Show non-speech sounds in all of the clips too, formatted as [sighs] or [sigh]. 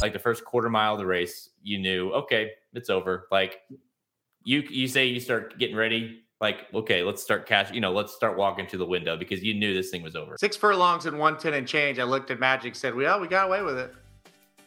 like the first quarter mile of the race, you knew okay, it's over. Like you you say you start getting ready, like okay, let's start cash. You know, let's start walking to the window because you knew this thing was over. Six furlongs and one ten and change. I looked at Magic, said, "Well, we got away with it."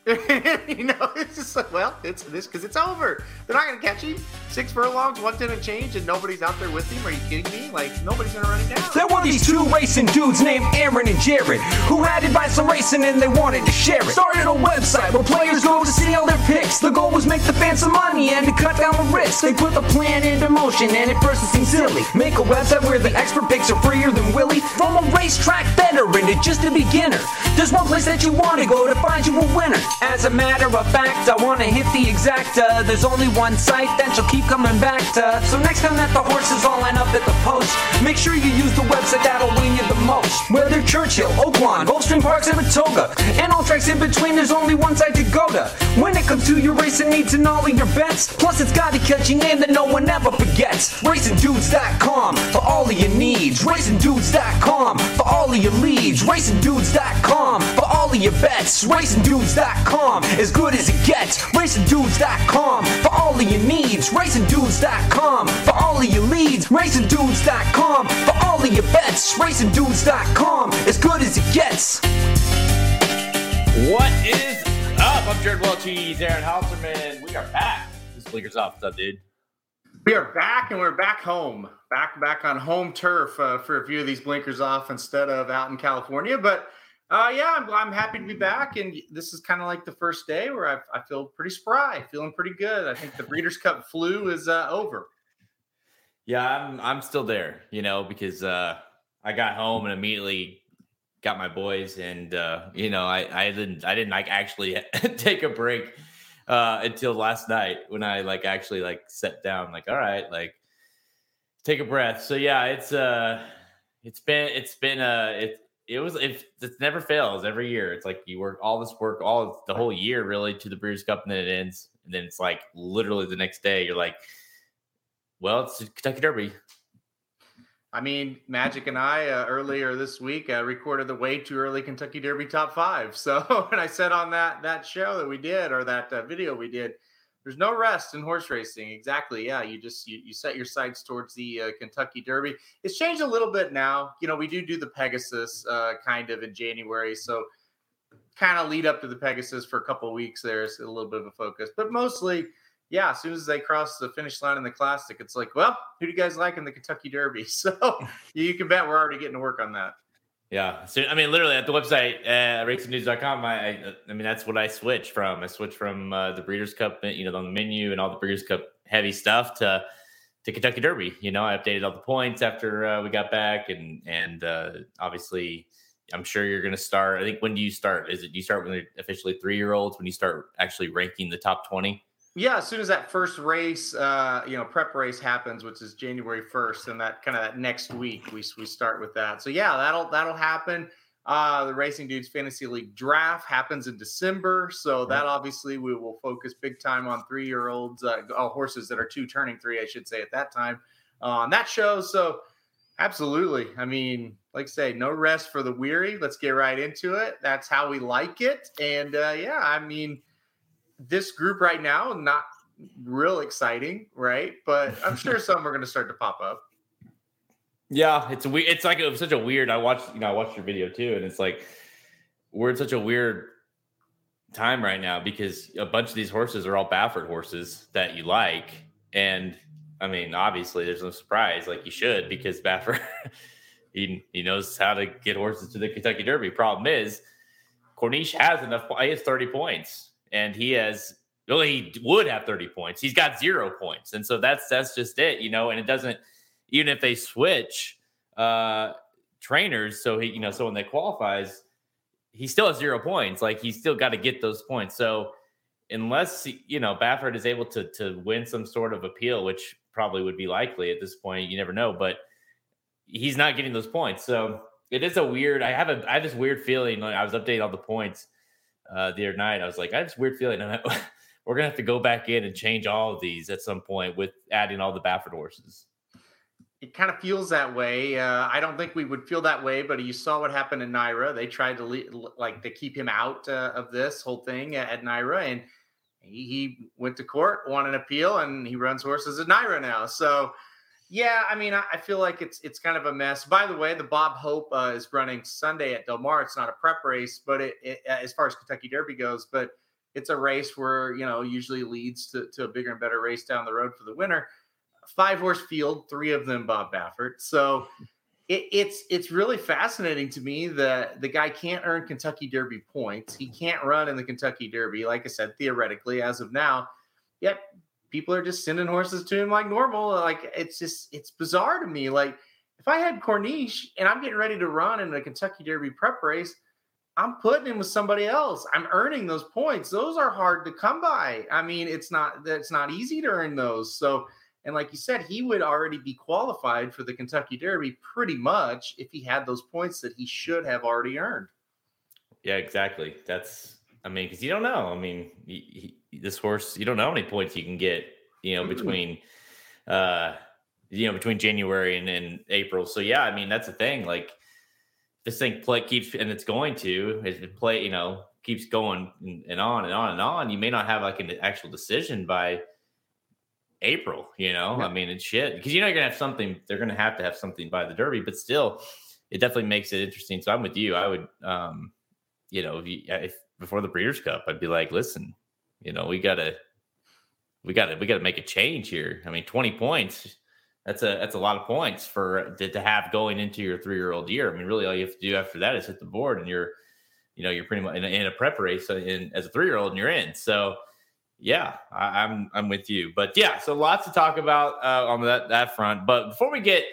[laughs] you know, it's just like, well, it's this because it's over. They're not going to catch him. Six furlongs, one ten and change, and nobody's out there with him. Are you kidding me? Like nobody's going to run it down. There were these two racing dudes named Aaron and Jared who had advice on racing and they wanted to share it. Started a website where players go to see all their picks. The goal was make the fans some money and to cut down the risk. They put the plan into motion and at first it seemed silly. Make a website where the expert picks are freer than Willie. From a racetrack veteran to just a beginner. There's one place that you want to go to find you a winner. As a matter of fact, I want to hit the exacta. There's only one site that you'll keep coming back to. So next time that the horses all line up at the post, make sure you use the website that'll win you the most. Whether Churchill, Oaklawn, Gulfstream Park, Saratoga, and all tracks in between, there's only one site to go to. When it comes to your racing needs and all of your bets, plus it's got a catchy name that no one ever forgets. RacingDudes.com for all of your needs. RacingDudes.com for all of your leads. RacingDudes.com for all of your bets. RacingDudes.com as good as it gets. RacingDudes.com for all of your needs. RacingDudes.com for all of your leads. RacingDudes.com for all of your bets. RacingDudes.com as good as it gets. What is up? I'm Jared Welch. Aaron Halterman. We are back. This Blinkers off. What's up, dude? We are back and we're back home, back back on home turf uh, for a few of these blinkers off instead of out in California. But uh, yeah, I'm, I'm happy to be back, and this is kind of like the first day where I, I feel pretty spry, feeling pretty good. I think the [laughs] Breeders' Cup flu is uh, over. Yeah, I'm I'm still there, you know, because uh, I got home and immediately got my boys, and uh, you know, I I didn't I didn't like actually [laughs] take a break uh, until last night when I like actually like sat down, like all right, like take a breath. So yeah, it's uh, it's been it's been uh, it it was if it never fails every year. It's like you work all this work all the whole year really to the Breeders' Cup, and then it ends, and then it's like literally the next day you're like well, it's Kentucky Derby. I mean, Magic and I uh, earlier this week uh, recorded the way too early Kentucky Derby top five. [laughs] So, and I said on that that show that we did or that uh, video we did, there's no rest in horse racing. Exactly. Yeah, you just you, you set your sights towards the uh, Kentucky Derby. It's changed a little bit now. You know, we do do the Pegasus uh, kind of in January, so kind of lead up to the Pegasus for a couple weeks. There's a little bit of a focus, but mostly yeah, as soon as they cross the finish line in the classic, it's like, well, who do you guys like in the Kentucky Derby? [laughs] So you can bet we're already getting to work on that. Yeah. So, I mean, literally at the website, uh, racingdudes.com, I, I, I mean, that's what I switched from. I switched from uh, the Breeders' Cup, you know, on the menu and all the Breeders' Cup heavy stuff to, to Kentucky Derby. You know, I updated all the points after uh, we got back. And, and uh, obviously, I'm sure you're going to start. I think when do you start? Is it, you start when they're officially three year olds, when you start actually ranking the top 20? Yeah, as soon as that first race, uh, you know, prep race happens, which is January first, and that kind of that next week, we we start with that. So yeah, that'll that'll happen. Uh, the Racing Dudes Fantasy League draft happens in December, so that obviously we will focus big time on three year olds, uh, oh, horses that are two turning three, I should say, at that time uh, on that show. So absolutely, I mean, like I say, no rest for the weary. Let's get right into it. That's how we like it, and uh, yeah, I mean this group right now, not real exciting, right? But I'm sure [laughs] some are going to start to pop up. Yeah, it's weird. It's like it was such a weird. I watched, you know, I watched your video too, and it's like we're in such a weird time right now because a bunch of these horses are all Baffert horses that you like, and I mean, obviously, there's no surprise. Like you should because Baffert, [laughs] he he knows how to get horses to the Kentucky Derby. Problem is, Corniche has enough. He has 30 points and he has well, he would have 30 points. He's got zero points. And so that's that's just it, you know, and it doesn't even if they switch uh trainers, so he, you know, so when they qualifies, he still has zero points. Like he's still got to get those points. So unless you know Baffert is able to to win some sort of appeal, which probably would be likely at this point, you never know, but he's not getting those points. So it is a weird. I have a I have this weird feeling. Like I was updating all the points uh, the other night. I was like, I have this weird feeling. [laughs] we're gonna have to go back in and change all of these at some point with adding all the Baffert horses. it kind of feels that way. Uh, I don't think we would feel that way, but you saw what happened in NYRA. They tried to le- like to keep him out uh, of this whole thing at, at NYRA, and he, he, went to court, won an appeal, and he runs horses at NYRA now. So, yeah, I mean, I, I feel like it's it's kind of a mess. By the way, the Bob Hope uh, is running Sunday at Del Mar. It's not a prep race, but it, it, as far as Kentucky Derby goes, but it's a race where you know usually leads to, to a bigger and better race down the road for the winner five horse field, three of them Bob Baffert. So it, it's it's really fascinating to me that the guy can't earn Kentucky Derby points. He can't run in the Kentucky Derby, like I said, theoretically as of now. Yet people are just sending horses to him like normal. Like it's just it's bizarre to me. Like if I had Corniche and I'm getting ready to run in a Kentucky Derby prep race, I'm putting him with somebody else. I'm earning those points. Those are hard to come by. I mean, it's not it's not easy to earn those. So and like you said, he would already be qualified for the Kentucky Derby pretty much if he had those points that he should have already earned. Yeah, exactly. That's, I mean, because you don't know. I mean, he, he, this horse, you don't know how many points you can get, you know, between, uh, you know, between January and, and April. So yeah, I mean, that's the thing. Like this thing play keeps, and it's going to, if it play, you know, keeps going and on and on and on. You may not have like an actual decision by April, you know? Yeah. I mean, it's shit. Because you know you're gonna have something, they're gonna have to have something by the Derby, but still, it definitely makes it interesting. So I'm with you. I would um, you know, if, you, if before the Breeders' Cup, I'd be like, listen, you know, we gotta we gotta we gotta make a change here. I mean, 20 points. That's a that's a lot of points for to, to have going into your three year old year. I mean, really, all you have to do after that is hit the board, and you're, you know, you're pretty much in a, in a prep race in, as a three year old, and you're in. So, yeah, I, am I'm, I'm with you. But yeah, so lots to talk about uh, on that that front. But before we get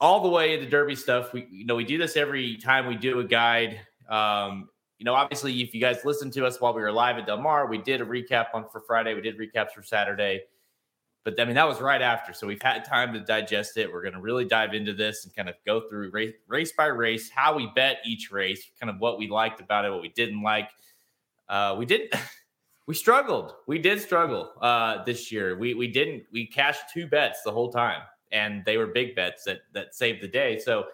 all the way into Derby stuff, we you know we do this every time we do a guide. Um, you know, obviously, if you guys listened to us while we were live at Del Mar, we did a recap on for Friday. We did recaps for Saturday. But I mean, that was right after. So we've had time to digest it. We're going to really dive into this and kind of go through race, race by race, how we bet each race, kind of what we liked about it, what we didn't like. Uh, we did [laughs] we struggled. We did struggle uh, this year. We we didn't. We cashed two bets the whole time, and they were big bets that that saved the day. So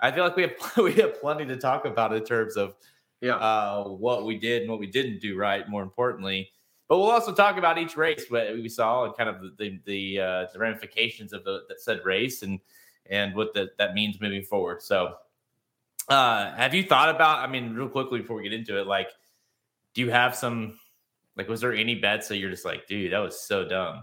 I feel like we have [laughs] we have plenty to talk about in terms of yeah uh, what we did and what we didn't do right. More importantly, but we'll also talk about each race what we saw and kind of the the, uh, the ramifications of the that said race and and what that that means moving forward. So, uh, have you thought about? I mean, real quickly before we get into it, like, do you have some like, was there any bets that you're just like, dude, that was so dumb?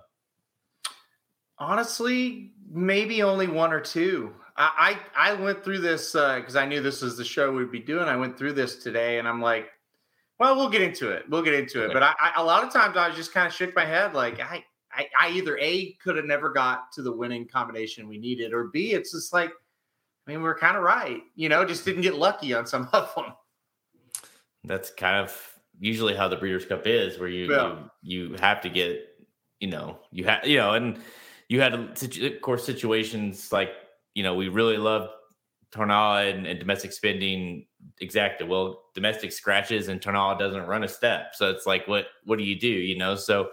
Honestly, maybe only one or two. I I, went through this because uh, I knew this was the show we'd be doing. I went through this today, and I'm like, well, we'll get into it. We'll get into it. But I, I, a lot of times I just kind of shook my head, like I, I, I either a could have never got to the winning combination we needed, or b it's just like, I mean, we're kind of right. You know, just didn't get lucky on some of them. That's kind of usually how the Breeders' Cup is, where you yeah. you, you have to get, you know, you have you know, and you had of course situations like you know we really love Tonala and, and, domestic spending exactly. Well, domestic scratches and Tonala doesn't run a step, so it's like what what do you do? You know, so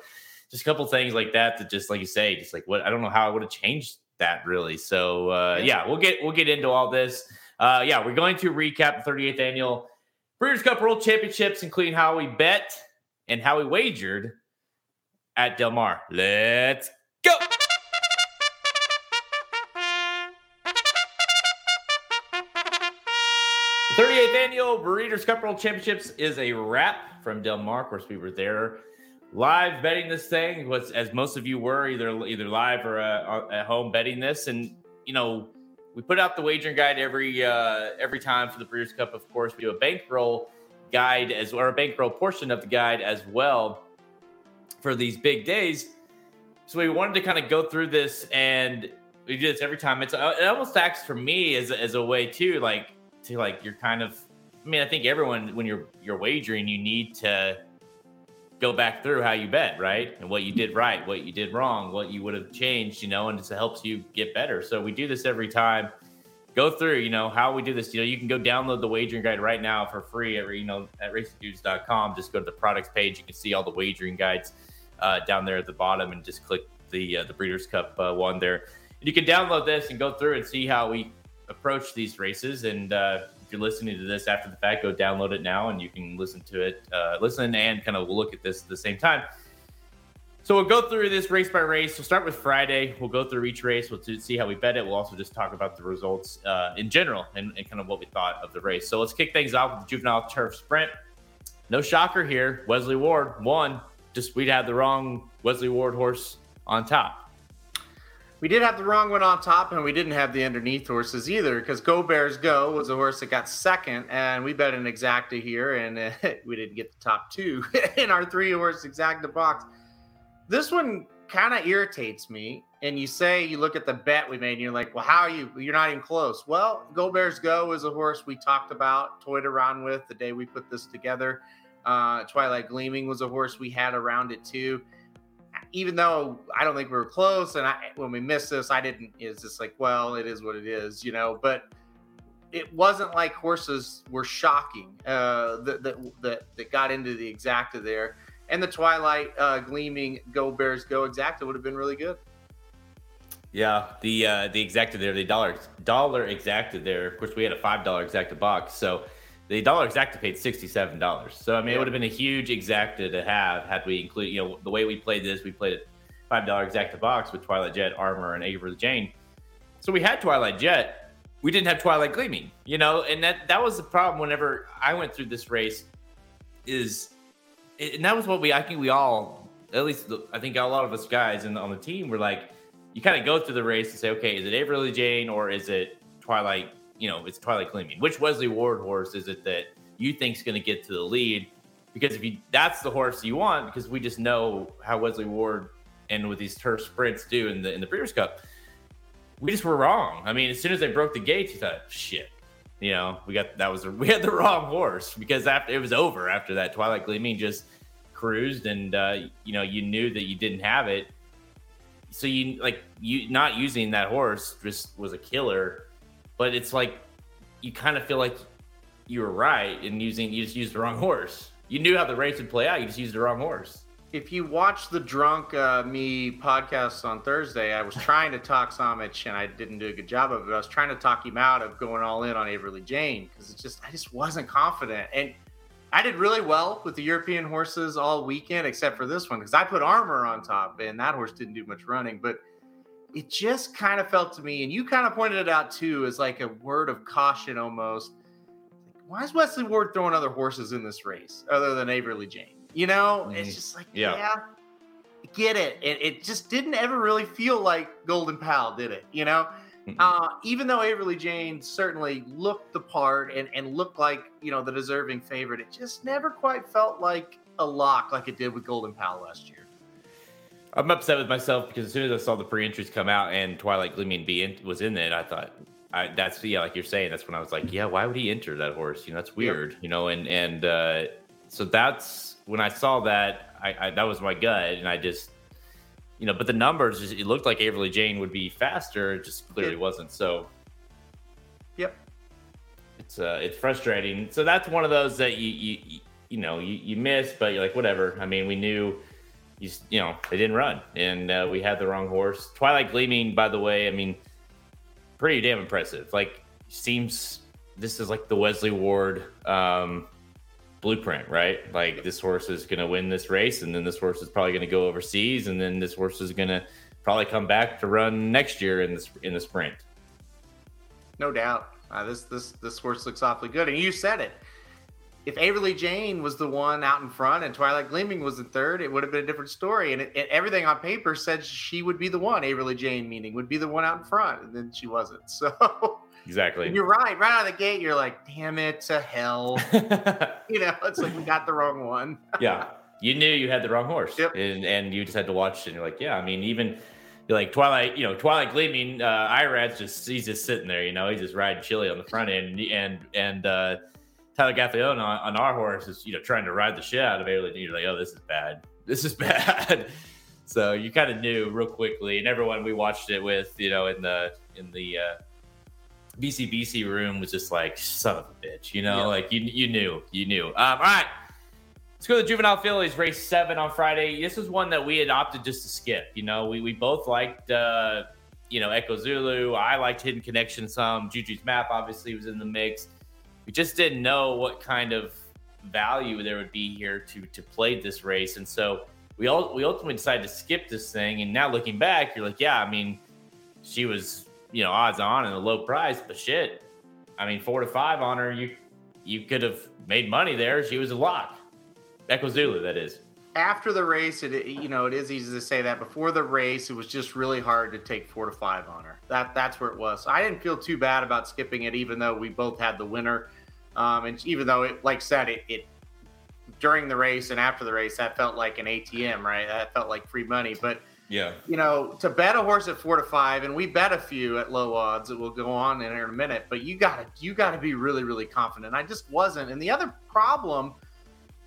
just a couple things like that that just like you say, just like what I don't know how I would have changed that really. So uh, yeah, we'll get we'll get into all this. Uh, yeah, we're going to recap the 38th annual Breeders' Cup World Championships, including how we bet and how we wagered at Del Mar. Let's go. 38th annual Breeders' Cup World Championships is a wrap from Del Mar. Of course, we were there live betting this thing. Was as most of you were either either live or uh, at home betting this, and you know we put out the wagering guide every uh, every time for the Breeders' Cup. Of course, we do a bankroll guide as or a bankroll portion of the guide as well for these big days. So we wanted to kind of go through this, and we do this every time. It's uh, it almost acts for me as as a way too, like to like you're kind of. I mean, I think everyone when you're you're wagering, you need to go back through how you bet, right? And what you did right, what you did wrong, what you would have changed, you know, and it helps you get better. So we do this every time. Go through, you know, how we do this. You know, you can go download the wagering guide right now for free at you know at racingdudes.com. Just go to the products page. You can see all the wagering guides uh, down there at the bottom, and just click the uh, the Breeders' Cup uh, one there. And you can download this and go through and see how we approach these races. And uh, if you're listening to this after the fact, go download it now, and you can listen to it, uh, listen and kind of look at this at the same time. So we'll go through this race by race. We'll start with Friday. We'll go through each race. We'll see how we bet it. We'll also just talk about the results uh, in general and, and, kind of what we thought of the race. So let's kick things off with the juvenile turf sprint. No shocker here. Wesley Ward won. Just we'd had the wrong Wesley Ward horse on top. We did have the wrong one on top, and we didn't have the underneath horses either. Because Go Bears Go was a horse that got second, and we bet an exacta here, and uh, [laughs] we didn't get the top two [laughs] in our three horse exacta box. This one kind of irritates me. And you say you look at the bet we made, and you're like, "Well, how are you? You're not even close." Well, Go Bears Go is a horse we talked about, toyed around with the day we put this together. Uh, Twilight Gleaming was a horse we had around it too. Even though I don't think we were close, and I, when we missed this, I didn't. It's just like, well, it is what it is, you know. But it wasn't like horses were shocking uh, that, that that got into the exacta there and the Twilight uh, Gleaming Go Bears Go exacta would have been really good. Yeah, the uh, the exacta there, the dollar dollar exacta there. Of course, we had a five dollar exacta box, so the dollar exacta paid sixty seven dollars. So I mean, yeah. it would have been a huge exacta to have had we include you know the way we played this. We played a five dollar exacta box with Twilight Jet, Armor, and Averly Jane. So we had Twilight Jet. We didn't have Twilight Gleaming, you know, and that that was the problem. Whenever I went through this race, is and that was what we I think we all at least I think a lot of us guys in, on the team were like you kind of go through the race and say okay is it Averly Jane or is it Twilight you know it's Twilight Gleaming which Wesley Ward horse is it that you think is going to get to the lead? Because if you that's the horse you want because we just know how Wesley Ward and with these turf sprints do in the in the Breeders' Cup. We just were wrong. I mean as soon as they broke the gates you thought shit. You know, we got that was [laughs] we had the wrong horse because after it was over after that Twilight Gleaming just cruised and uh, you know you knew that you didn't have it, so you like you not using that horse just was a killer. But it's like you kind of feel like you were right in using you just used the wrong horse. You knew how the race would play out. You just used the wrong horse if you watch the drunk uh, me podcast on Thursday, I was trying to talk Samich and I didn't do a good job of it. I was trying to talk him out of going all in on Averly Jane because it's just I just wasn't confident. And I did really well with the European horses all weekend, except for this one because I put armor on top and that horse didn't do much running. But it just kind of felt to me, and you kind of pointed it out too, as like a word of caution almost. Why is Wesley Ward throwing other horses in this race other than Averly Jane? You know, mm-hmm. it's just like, yeah, yeah get it. it. It just didn't ever really feel like Golden Pal, did it? You know, uh, even though Averly Jane certainly looked the part and, and looked like, you know, the deserving favorite, it just never quite felt like a lock like it did with Golden Pal last year. I'm upset with myself because as soon as I saw the pre-entries come out and Twilight Gleaming be in, was in it, I thought I, that's yeah, like you're saying. That's when I was like, yeah, why would he enter that horse? You know, that's weird. Yep. You know, and and uh, so that's when I saw that, I, I, that was my gut, and I just, you know, but the numbers, it looked like Averly Jane would be faster. It just clearly yep. wasn't. So, yep, it's uh, it's frustrating. So that's one of those that you you you know you, you miss, but you're like whatever. I mean, we knew. You, you know they didn't run and uh, we had the wrong horse twilight gleaming by the way i mean pretty damn impressive like seems this is like the wesley ward um blueprint, right? Like this horse is going to win this race, and then this horse is probably going to go overseas, and then this horse is going to probably come back to run next year in this in the sprint. No doubt. Uh, this this this horse looks awfully good, and you said it. If Averly Jane was the one out in front and Twilight Gleaming was the third, it would have been a different story. And, it, it, everything on paper said she would be the one. Averly Jane, meaning, would be the one out in front, and then she wasn't. [laughs] So Exactly. And you're right. Right out of the gate, you're like, damn it to hell. [laughs] you know, it's like we got the wrong one. [laughs] yeah. You knew you had the wrong horse. Yep. And, and you just had to watch it. And you're like, yeah, I mean, even you're like Twilight, you know, Twilight Gleaming, uh, Irad's just, he's just sitting there, you know, he's just riding chili on the front end. And, and, uh, Tyler Gaffalione on, on our horse is, you know, trying to ride the shit out of Averly. You're like, oh, this is bad. [laughs] This is bad. [laughs] so you kind of knew real quickly. And everyone we watched it with, you know, in the, in the, uh, BCBC room was just like son of a bitch, you know, yeah. like you you knew, you knew. Um, all right, let's go to the juvenile fillies race seven on Friday. This was one that we had opted just to skip. You know, we we both liked uh, you know, Echo Zulu. I liked Hidden Connection some. Juju's Map obviously was in the mix. We just didn't know what kind of value there would be here to to play this race, and so we all we ultimately decided to skip this thing. And now looking back, you're like, yeah, I mean, she was you know odds on and a low price, but shit, I mean, four to five on her, you you could have made money there. She was a lock. Echo Zulu, that is after the race, it you know it is easy to say that. Before the race, it was just really hard to take four to five on her. That that's where it was. So I didn't feel too bad about skipping it, even though we both had the winner, um, and even though it, like said, it, it during the race and after the race, that felt like an ATM, right? That felt like free money. But yeah, you know, to bet a horse at four to five, and we bet a few at low odds that will go on in, in a minute. But you gotta you gotta be really really confident. I just wasn't. And the other problem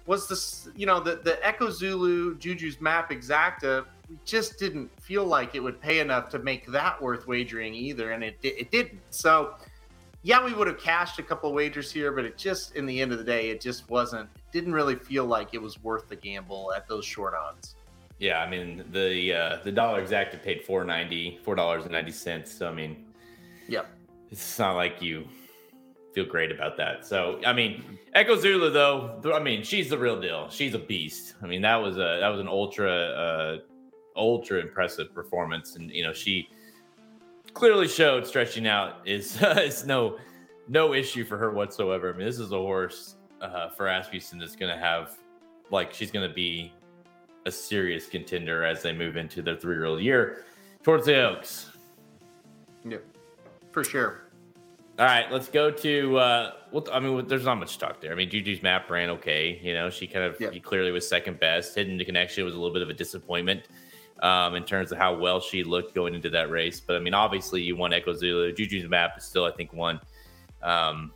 was this, you know, the, the Echo Zulu Juju's map exacta. We just didn't feel like it would pay enough to make that worth wagering either, and it it didn't. So, yeah, we would have cashed a couple wagers here, but it just, in the end of the day, it just wasn't. It didn't really feel like it was worth the gamble at those short odds. Yeah, I mean the uh, the dollar exacta paid four ninety, four dollars and ninety cents. So I mean, yep, it's not like you feel great about that. So, I mean, Echo Zulu though, I mean, she's the real deal. She's a beast. I mean, that was a that was an ultra uh ultra impressive performance and you know, she clearly showed stretching out is uh, [laughs] is no no issue for her whatsoever. I mean, this is a horse uh, for Asmussen that's going to have like she's going to be a serious contender as they move into their 3-year-old year towards the Oaks. Yep. For sure. All right, let's go to. Uh, well, I mean, there's not much talk there. I mean, Juju's map ran okay. You know, she kind of yep. clearly was second best. Hidden connection was a little bit of a disappointment um, in terms of how well she looked going into that race. But I mean, obviously, you won Echo Zulu. Juju's map is still, I think, one. Um,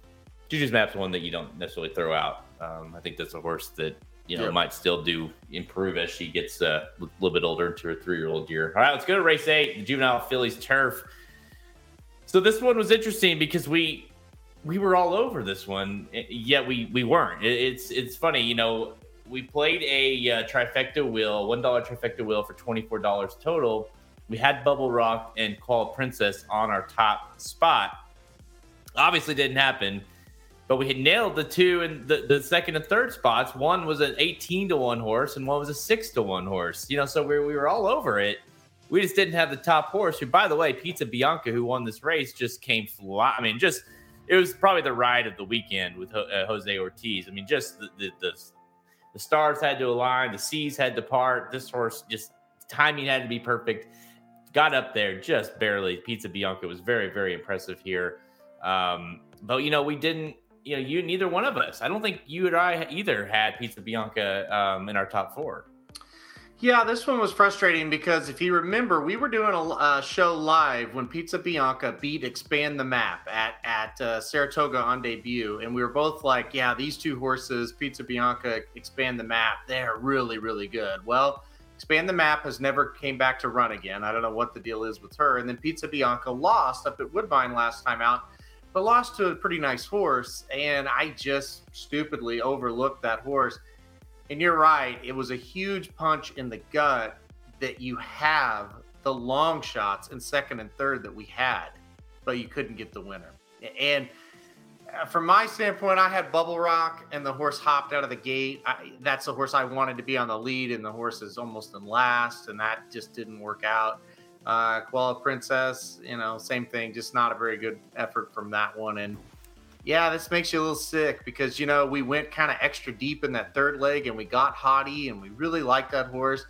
Juju's map's one that you don't necessarily throw out. Um, I think that's a horse that you know yep. might still do improve as she gets uh, a little bit older into her three year old year. All right, let's go to race eight, the Juvenile Fillies Turf. So this one was interesting because we we were all over this one, yet we we weren't. It's it's funny, you know. We played a uh, trifecta wheel, one dollar trifecta wheel for twenty four dollars total. We had Bubble Rock and Koala Princess on our top spot. Obviously, didn't happen, but we had nailed the two and the, the second and third spots. One was an eighteen to one horse, and one was a six to one horse. You know, so we we were all over it. We just didn't have the top horse, who, by the way, Pizza Bianca, who won this race, just came fly. I mean, just it was probably the ride of the weekend with uh, Jose Ortiz. I mean, just the, the, the the stars had to align, the seas had to part. This horse just timing had to be perfect. Got up there just barely. Pizza Bianca was very very impressive here, um, but you know we didn't. You know, you neither one of us. I don't think you and I either had Pizza Bianca um, in our top four. Yeah, this one was frustrating because if you remember, we were doing a, show live when Pizza Bianca beat Expand the Map at at uh, Saratoga on debut, and we were both like, "Yeah, these two horses, Pizza Bianca, Expand the Map, they're really really good." Well, Expand the Map has never came back to run again. I don't know what the deal is with her. And then Pizza Bianca lost up at Woodbine last time out, but lost to a pretty nice horse, and I just stupidly overlooked that horse and you're right. It was a huge punch in the gut that you have the long shots in second and third that we had, but you couldn't get the winner. And uh, from my standpoint, I had Bubble Rock, and the horse hopped out of the gate. I, that's the horse I wanted to be on the lead, and the horse is almost in last, and that just didn't work out. Uh, Koala Princess, you know, same thing, just not a very good effort from that one. And yeah, this makes you a little sick because you know we went kind of extra deep in that third leg and we got Hottie and we really like that horse.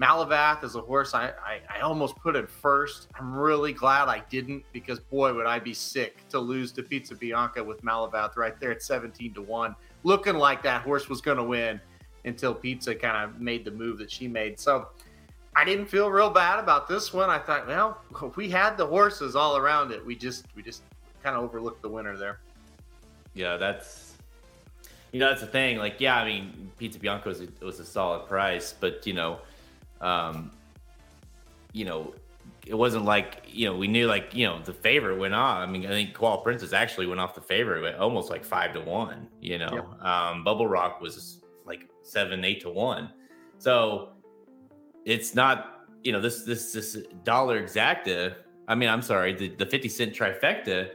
Malavath is a horse I, I, I almost put in first. I'm really glad I didn't because boy would I be sick to lose to Pizza Bianca with Malavath right there at 17 to one, looking like that horse was going to win until Pizza kind of made the move that she made. So I didn't feel real bad about this one. I thought, well, [laughs] we had the horses all around it. We just we just kind of overlooked the winner there. Yeah, that's you know that's the thing. Like, yeah, I mean, Pizza Bianca was a, was a solid price, but you know, um, you know, it wasn't like you know we knew like you know the favorite went off. I mean, I think Koala Princess actually went off the favorite, almost like five to one. You know, yep. um, Bubble Rock was like seven, eight to one. So it's not you know this this this dollar exacta I mean, I'm sorry, the, the 50 cent trifecta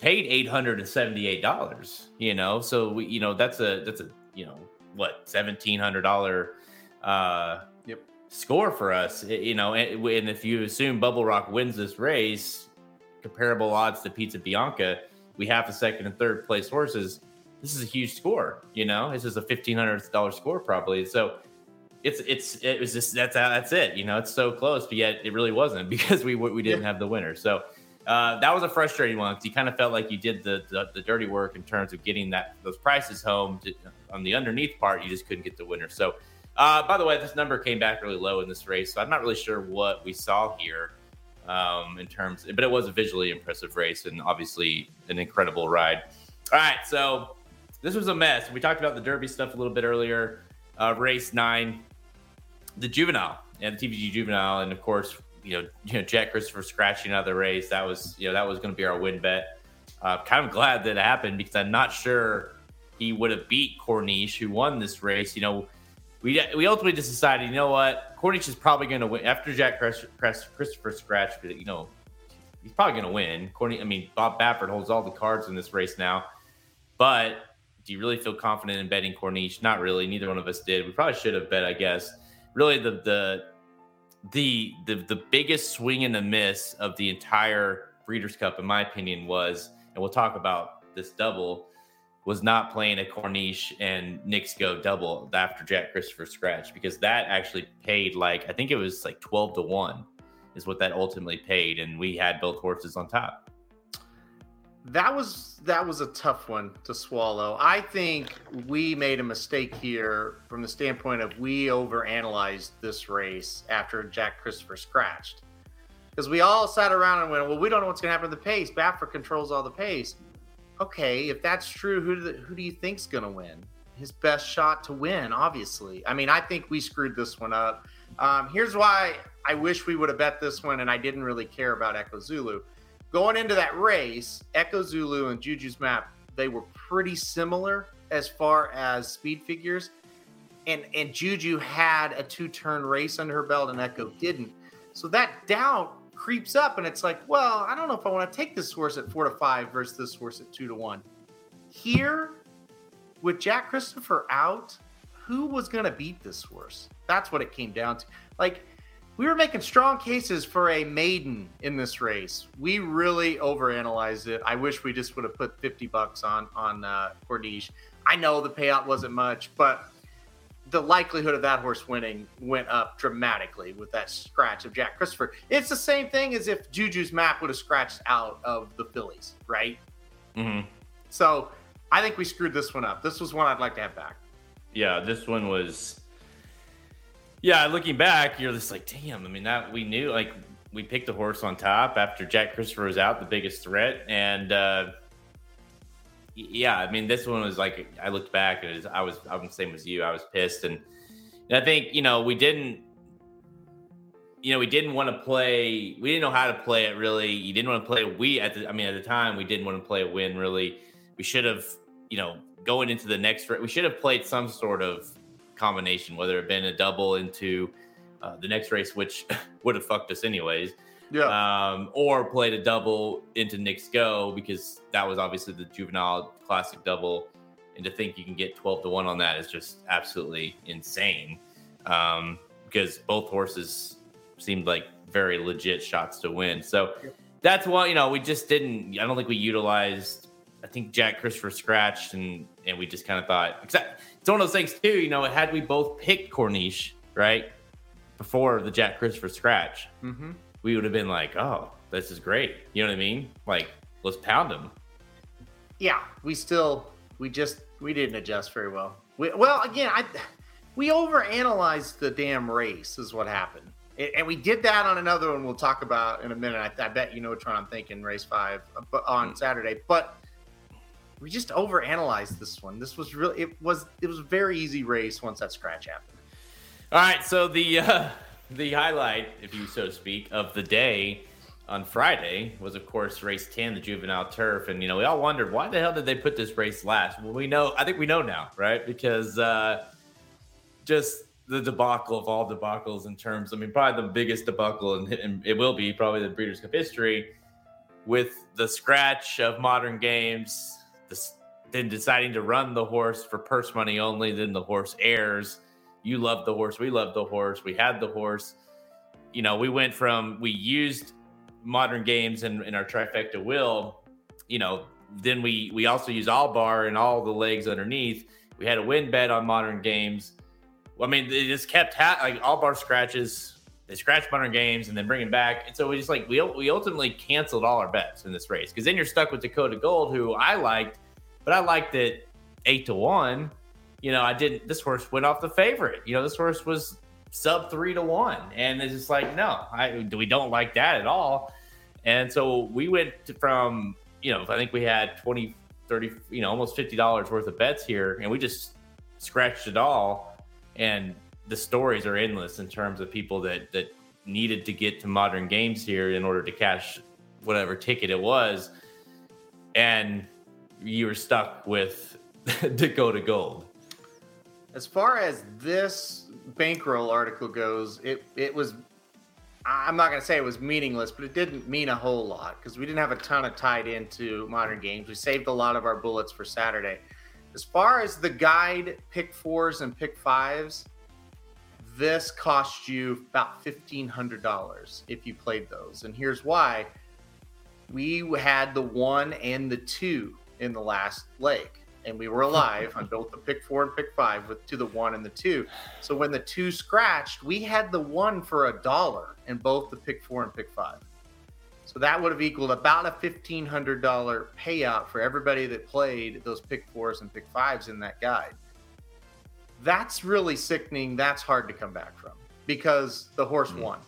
paid eight hundred and seventy eight dollars. You know, so we, you know, that's a that's a you know what seventeen hundred dollar uh Yep. score for us. You know, and, and if you assume Bubble Rock wins this race, comparable odds to Pizza Bianca, we have the second and third place horses. This is a huge score. You know, this is a fifteen hundred dollar score probably. So it's it's it was just that's that's it. You know, it's so close, but yet it really wasn't [laughs] because we we didn't have the winner. So uh, that was a frustrating one because you kind of felt like you did the, the the dirty work in terms of getting that those prices home. To, on the underneath part, you just couldn't get the winner. So, uh, by the way, this number came back really low in this race, so I'm not really sure what we saw here um, in terms, but it was a visually impressive race and obviously an incredible ride. All right, so this was a mess. We talked about the Derby stuff a little bit earlier. Uh, race nine, the juvenile and the TVG juvenile, and of course, you know, you know, Jack Christopher scratching out of the race. That was, you know, that was going to be our win bet. Uh, kind of glad that it happened because I'm not sure he would have beat Corniche, who won this race. You know, we we ultimately just decided, you know what, Corniche is probably going to win after Jack Chris, Chris, Christopher scratched. You know, he's probably going to win. Corniche, I mean, Bob Baffert holds all the cards in this race now, but do you really feel confident in betting Corniche? Not really. Neither one of us did. We probably should have bet, I guess. Really, the the the the the biggest swing and the miss of the entire Breeders' Cup, in my opinion, was, and we'll talk about this double, was not playing a Corniche and Knicks go double after Jack Christopher scratch because that actually paid like I think it was like twelve to one is what that ultimately paid, and we had both horses on top. That was that was a tough one to swallow. I think we made a mistake here from the standpoint of we overanalyzed this race after Jack Christopher scratched. Because we all sat around and went, well, we don't know what's going to happen to the pace. Baffert controls all the pace. Okay, if that's true, who do, the, who do you think's going to win? His best shot to win, obviously. I mean, I think we screwed this one up. Um, here's why I wish we would have bet this one, and I didn't really care about Echo Zulu going into that race, Echo Zulu and Juju's map, they were pretty similar as far as speed figures. And and Juju had a two-turn race under her belt and Echo didn't. So that doubt creeps up and it's like, well, I don't know if I want to take this horse at four to five versus this horse at two to one. Here, with Jack Christopher out, who was gonna beat this horse? That's what it came down to. Like we were making strong cases for a maiden in this race. We really overanalyzed it. I wish we just would have put 50 bucks on on uh, Corniche. I know the payout wasn't much, but the likelihood of that horse winning went up dramatically with that scratch of Jack Christopher. It's the same thing as if Juju's map would have scratched out of the Fillies, right? Mm-hmm. So I think we screwed this one up. This was one I'd like to have back. Yeah, this one was. Yeah, looking back, you're just like, damn. I mean, that we knew, like, we picked the horse on top after Jack Christopher was out, the biggest threat, and uh, yeah, I mean, this one was like, I looked back and was, I was, I'm the same as you. I was pissed, and, and I think you know we didn't, you know, we didn't want to play. We didn't know how to play it really. You didn't want to play. We at the, I mean, at the time, we didn't want to play a win really. We should have, you know, going into the next, we should have played some sort of combination, whether it been a double into uh, the next race, which [laughs] would have fucked us anyways, Yeah. um, or played a double into Knicks Go because that was obviously the juvenile classic double. And to think you can get 12 to 1 on that is just absolutely insane um, because both horses seemed like very legit shots to win. So that's why, you know, we just didn't, I don't think we utilized, I think Jack Christopher scratched and, and we just kind of thought, except it's one of those things too, you know, had we both picked Corniche, right? Before the Jack Christopher scratch, mm-hmm. we would have been like, oh, this is great. You know what I mean? Like, let's pound him. yeah, we still we just we didn't adjust very well. We, well, again, I we overanalyzed the damn race is what happened, and, we did that on another one we'll talk about in a minute. I, I bet you know which one I'm thinking, race five, uh, but on Saturday. But we just overanalyzed this one. This was really it was it was a very easy race once that scratch happened. All right, so the uh, the highlight, if you so speak, of the day on Friday was, of course, race ten, the juvenile turf, and you know we all wondered why the hell did they put this race last? Well, we know, I think we know now, right? Because uh, just the debacle of all debacles in terms. I mean, probably the biggest debacle, and, and it will be probably the Breeders' Cup history with the scratch of modern games. This, then deciding to run the horse for purse money only. Then the horse airs. You love the horse. We love the horse. We had the horse. You know, we went from we used modern games in, in our trifecta will. You know, then we we also use Albahr and all the legs underneath. We had a win bet on modern games. I mean, it just kept ha- like Albahr scratches. They scratch modern games and then bring it back. And so we just like we we ultimately canceled all our bets in this race because then you're stuck with Dakota Gold, who I liked, but I liked it eight to one. You know, I didn't. This horse went off the favorite. You know, this horse was sub three to one, and it's just like no, I we don't like that at all. And so we went from you know, I think we had 20, 30, you know, almost $50 worth of bets here and we just scratched it all. And the stories are endless in terms of people that, that needed to get to modern games here in order to cash whatever ticket it was. And you were stuck with [laughs] Dakota Gold. As far as this bankroll article goes, it, it was I'm not going to say it was meaningless, but it didn't mean a whole lot because we didn't have a ton of tied into modern games. We saved a lot of our bullets for Saturday. As far as the guide pick fours and pick fives, this cost you about $1,500 if you played those. And here's why we had the one and the two in the last leg and we were alive on [laughs] both the pick four and pick five with to the one and the two. So when the two scratched, we had the one for a dollar in both the pick four and pick five. So that would have equaled about a fifteen hundred dollar payout for everybody that played those pick fours and pick fives in that guide. That's really sickening. That's hard to come back from because the horse mm-hmm. won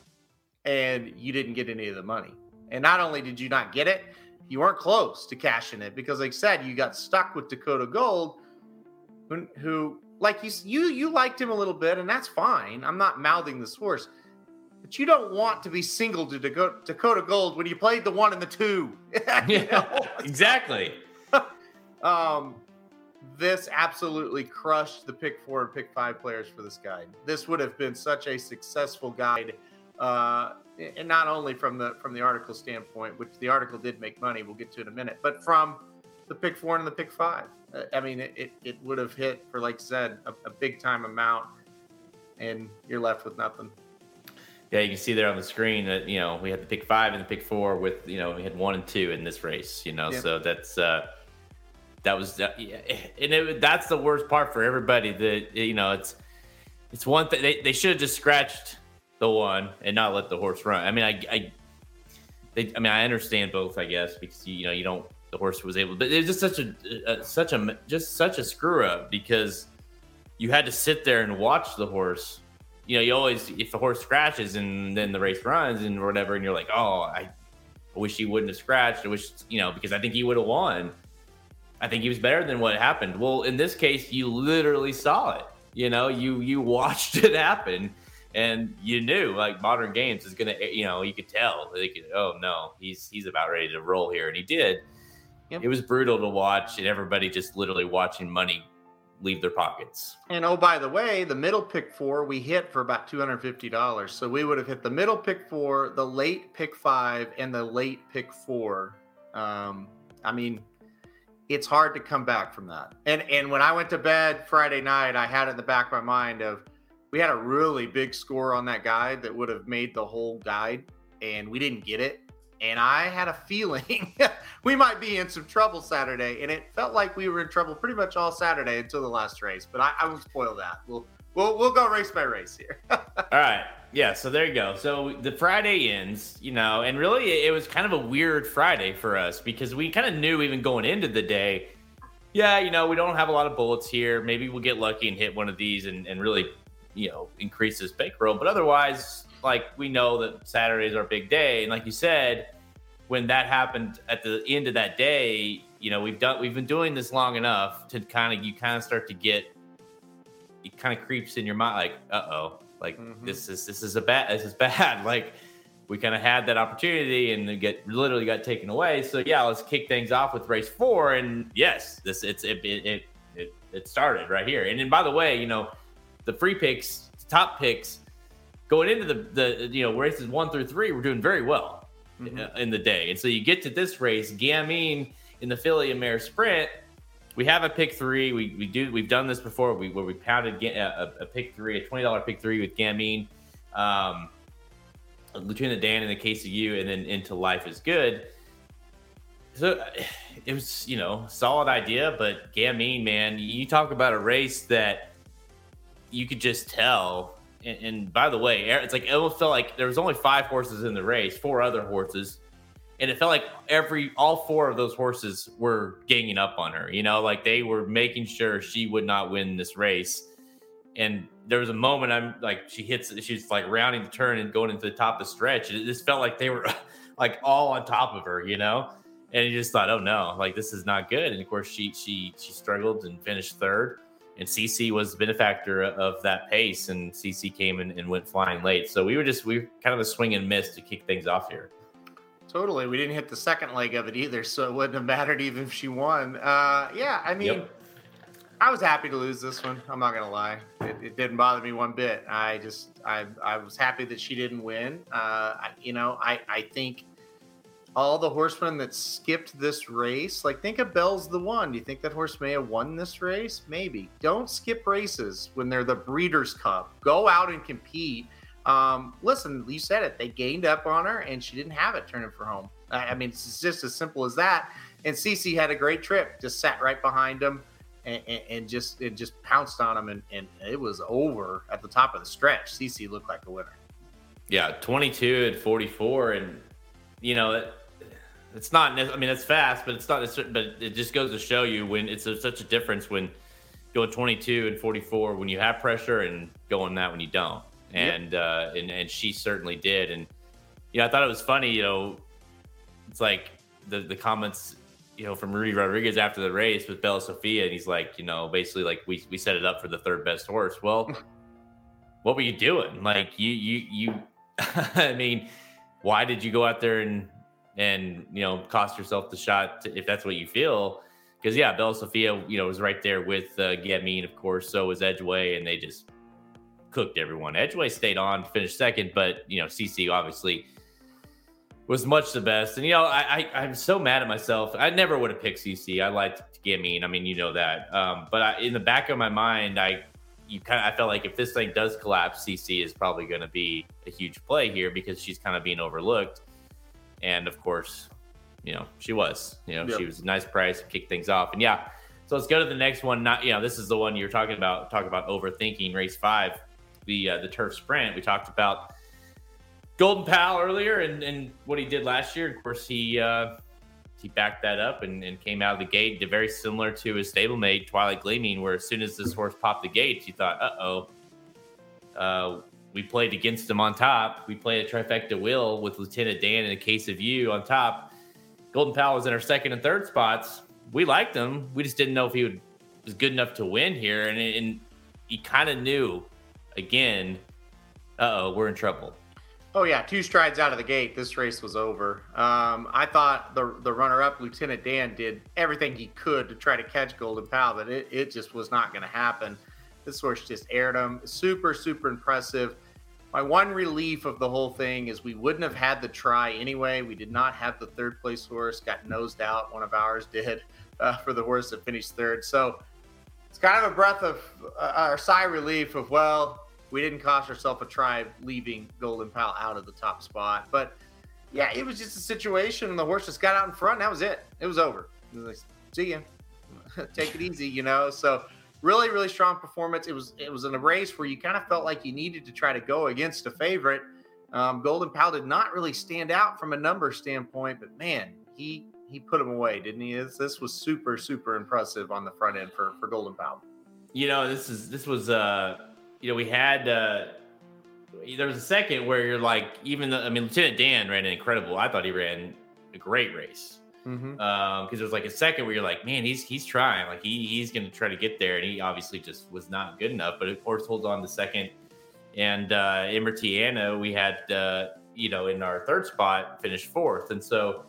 and you didn't get any of the money. And not only did you not get it, you weren't close to cashing it because, like I said, you got stuck with Dakota Gold, who, who like you, you, you liked him a little bit, and that's fine. I'm not mouthing this horse, but you don't want to be single to Dakota, Dakota Gold when you played the one and the two. [laughs] [laughs] yeah, exactly. [laughs] um, this absolutely crushed the pick four and pick five players for this guide. This would have been such a successful guide. Uh, and not only from the from the article standpoint, which the article did make money, we'll get to in a minute, but from the pick four and the pick five. Uh, I mean, it, it, it, would have hit for, like said, a, a big time amount, and you're left with nothing. Yeah, you can see there on the screen that you know we had the pick five and the pick four with you know we had one and two in this race. You know, yeah. so that's uh, that was uh, and it, that's the worst part for everybody. That you know it's it's one thing they, they should have just scratched the one and not let the horse run. I mean, I, I, they, I mean, I understand both, I guess, because you, you know you don't. The horse was able, but it's just such a, a such a just such a screw up because you had to sit there and watch the horse. You know, you always if the horse scratches and then the race runs and whatever, and you're like, oh, I, I wish he wouldn't have scratched. I wish you know because I think he would have won. I think he was better than what happened. Well, in this case, you literally saw it. You know, you you [laughs] watched it happen and you knew like modern games is gonna you know you could tell oh no he's he's about ready to roll here and he did yep. it was brutal to watch and everybody just literally watching money leave their pockets and oh by the way the middle pick four we hit for about $250 so we would have hit the middle pick four the late pick five and the late pick four um i mean it's hard to come back from that and and when i went to bed friday night i had in the back of my mind of we had a really big score on that guide that would have made the whole guide, and we didn't get it. And I had a feeling [laughs] we might be in some trouble Saturday, and it felt like we were in trouble pretty much all Saturday until the last race. But I, I won't spoil that. We'll we'll we'll go race by race here. [laughs] all right. Yeah, so there you go. So the Friday ends, you know, and really it was kind of a weird Friday for us because we kind of knew even going into the day, yeah, you know, we don't have a lot of bullets here. Maybe we'll get lucky and hit one of these and, and really you know increase his bankroll. But otherwise, like we know that Saturday is our big day, and like you said, when that happened at the end of that day, you know we've done we've been doing this long enough to kind of you kind of start to get it kind of creeps in your mind like uh oh like mm-hmm. this is this is a bad this is [laughs] bad like we kind of had that opportunity and get literally got taken away so yeah let's kick things off with race four and yes this it's it it, it, it started right here and then by the way you know the free picks top picks going into the the you know races one through three were doing very well mm-hmm. in the day, and so you get to this race, Gamine in the filly and mare sprint. We have a pick three. We, we do we've done this before. We where we pounded a, a pick three, a twenty dollar pick three with Gamine, um, Lieutenant Dan in the case of you, and then into Life is Good. So [sighs] it was you know solid idea, but Gamine, man, you talk about a race that you could just tell and, and, by the way, it's like it almost felt like there was only five horses in the race, four other horses, and it felt like every all four of those horses were ganging up on her. You know, like they were making sure she would not win this race. And there was a moment I'm like she hits, she's like rounding the turn and going into the top of the stretch, it just felt like they were [laughs] like all on top of her. You know. And you just thought, oh no, like this is not good. And of course, she she she struggled and finished third and Ce Ce was the benefactor of that pace, and Ce Ce came and, and went flying late. So we were just we were kind of a swing and miss to kick things off here. Totally, we didn't hit the second leg of it either, so it wouldn't have mattered even if she won. Uh, yeah, I mean, yep. I was happy to lose this one. I'm not gonna lie, it, it, didn't bother me one bit. I just I I was happy that she didn't win. Uh, I, you know, I I think all the horsemen that skipped this race, like think of Bell's the one. Do you think that horse may have won this race? Maybe. Don't skip races when they're the Breeders' Cup. Go out and compete. Um, listen, you said it. They gained up on her, and she didn't have it turning for home. I mean, it's just as simple as that. And Ce Ce had a great trip. Just sat right behind him. And, and, and just it just pounced on him, and, and it was over at the top of the stretch. Ce Ce looked like a winner. Yeah, 22 and 44, and you know it's not. I mean, it's fast, but it's not. But it just goes to show you when it's a, such a difference when going 22 and 44 when you have pressure and going that when you don't. And yep. uh, and and she certainly did. And you know, I thought it was funny. You know, it's like the the comments. You know, from Rudy Rodriguez after the race with Bella Sofia, and he's like, you know, basically like we we set it up for the third best horse. Well, [laughs] what were you doing? Like you you you. [laughs] I mean, why did you go out there and and you know cost yourself the shot to, if that's what you feel. Because yeah, Bella Sofia, you know, was right there with uh, Gamine, of course. So was Edgeway, and they just cooked everyone. Edgeway stayed on, finished second, but you know, Ce Ce obviously was much the best. And you know, I, I am so mad at myself. I never would have picked Ce Ce. I liked Gamine. I mean, you know that. Um, but I, in the back of my mind, I you kind of I felt like if this thing does collapse, Ce Ce is probably going to be a huge play here because she's kind of being overlooked. And of course, you know, she was, you know, yep. she was a nice price, kick things off. And yeah, so let's go to the next one. Not, you know, this is the one you're talking about, talk about overthinking race five, the, uh, the turf sprint. We talked about Golden Pal earlier and, and what he did last year. Of course, he, uh, he backed that up and, and came out of the gate very similar to his stablemate Twilight Gleaming, where as soon as this horse popped the gates, you thought, uh oh, we played against him on top. We played a trifecta wheel with Lieutenant Dan and a case of you on top. Golden Pal was in our second and third spots. We liked him. We just didn't know if he would, was good enough to win here. And, and he kind of knew again, uh oh, we're in trouble. Oh yeah, two strides out of the gate, this race was over. Um, I thought the the runner up, Lieutenant Dan, did everything he could to try to catch Golden Pal, but it, it just was not going to happen. This horse just aired him. Super, super impressive. My one relief of the whole thing is we wouldn't have had the try anyway. We did not have the third place horse, got nosed out. One of ours [laughs] did uh, for the horse that finished third. So it's kind of a breath of uh, or sigh relief of, well, we didn't cost ourselves a try leaving Golden Pal out of the top spot. But yeah, it was just a situation. and The horse just got out in front. And that was it. It was over. It was like, see ya. [laughs] Take it easy, you know? So really, really strong performance. It was it was in a race where you kind of felt like you needed to try to go against a favorite. Um, Golden Pal did not really stand out from a number standpoint, but man, he he put him away, didn't he? This, this was super super impressive on the front end for for Golden Pal. You know, this is this was uh you know we had uh there was a second where you're like even the I mean Lieutenant Dan ran an incredible. I thought he ran a great race because mm-hmm. um, there's like a second where you're like, man, he's he's trying, like he he's going to try to get there, and he obviously just was not good enough. But of course, holds on the second, and uh, Emaraaty Ana we had uh, you know in our third spot finished fourth, and so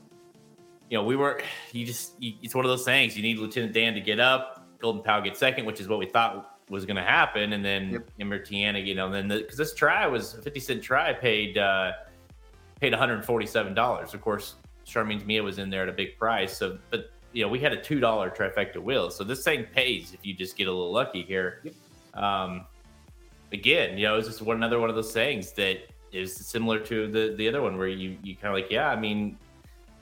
you know we were you just you, it's one of those things you need Lieutenant Dan to get up, Golden Pal get second, which is what we thought was going to happen, and then Yep. Emaraaty Ana, you know, then because this try was a fifty cent try, paid uh, paid one hundred forty seven dollars. Of course, Charmaine's Mia was in there at a big price, so but you know we had a two dollar trifecta wheel, so this thing pays if you just get a little lucky here. Um, again, you know, it's just one another one of those things that is similar to the the other one where you you kind of like, yeah, I mean,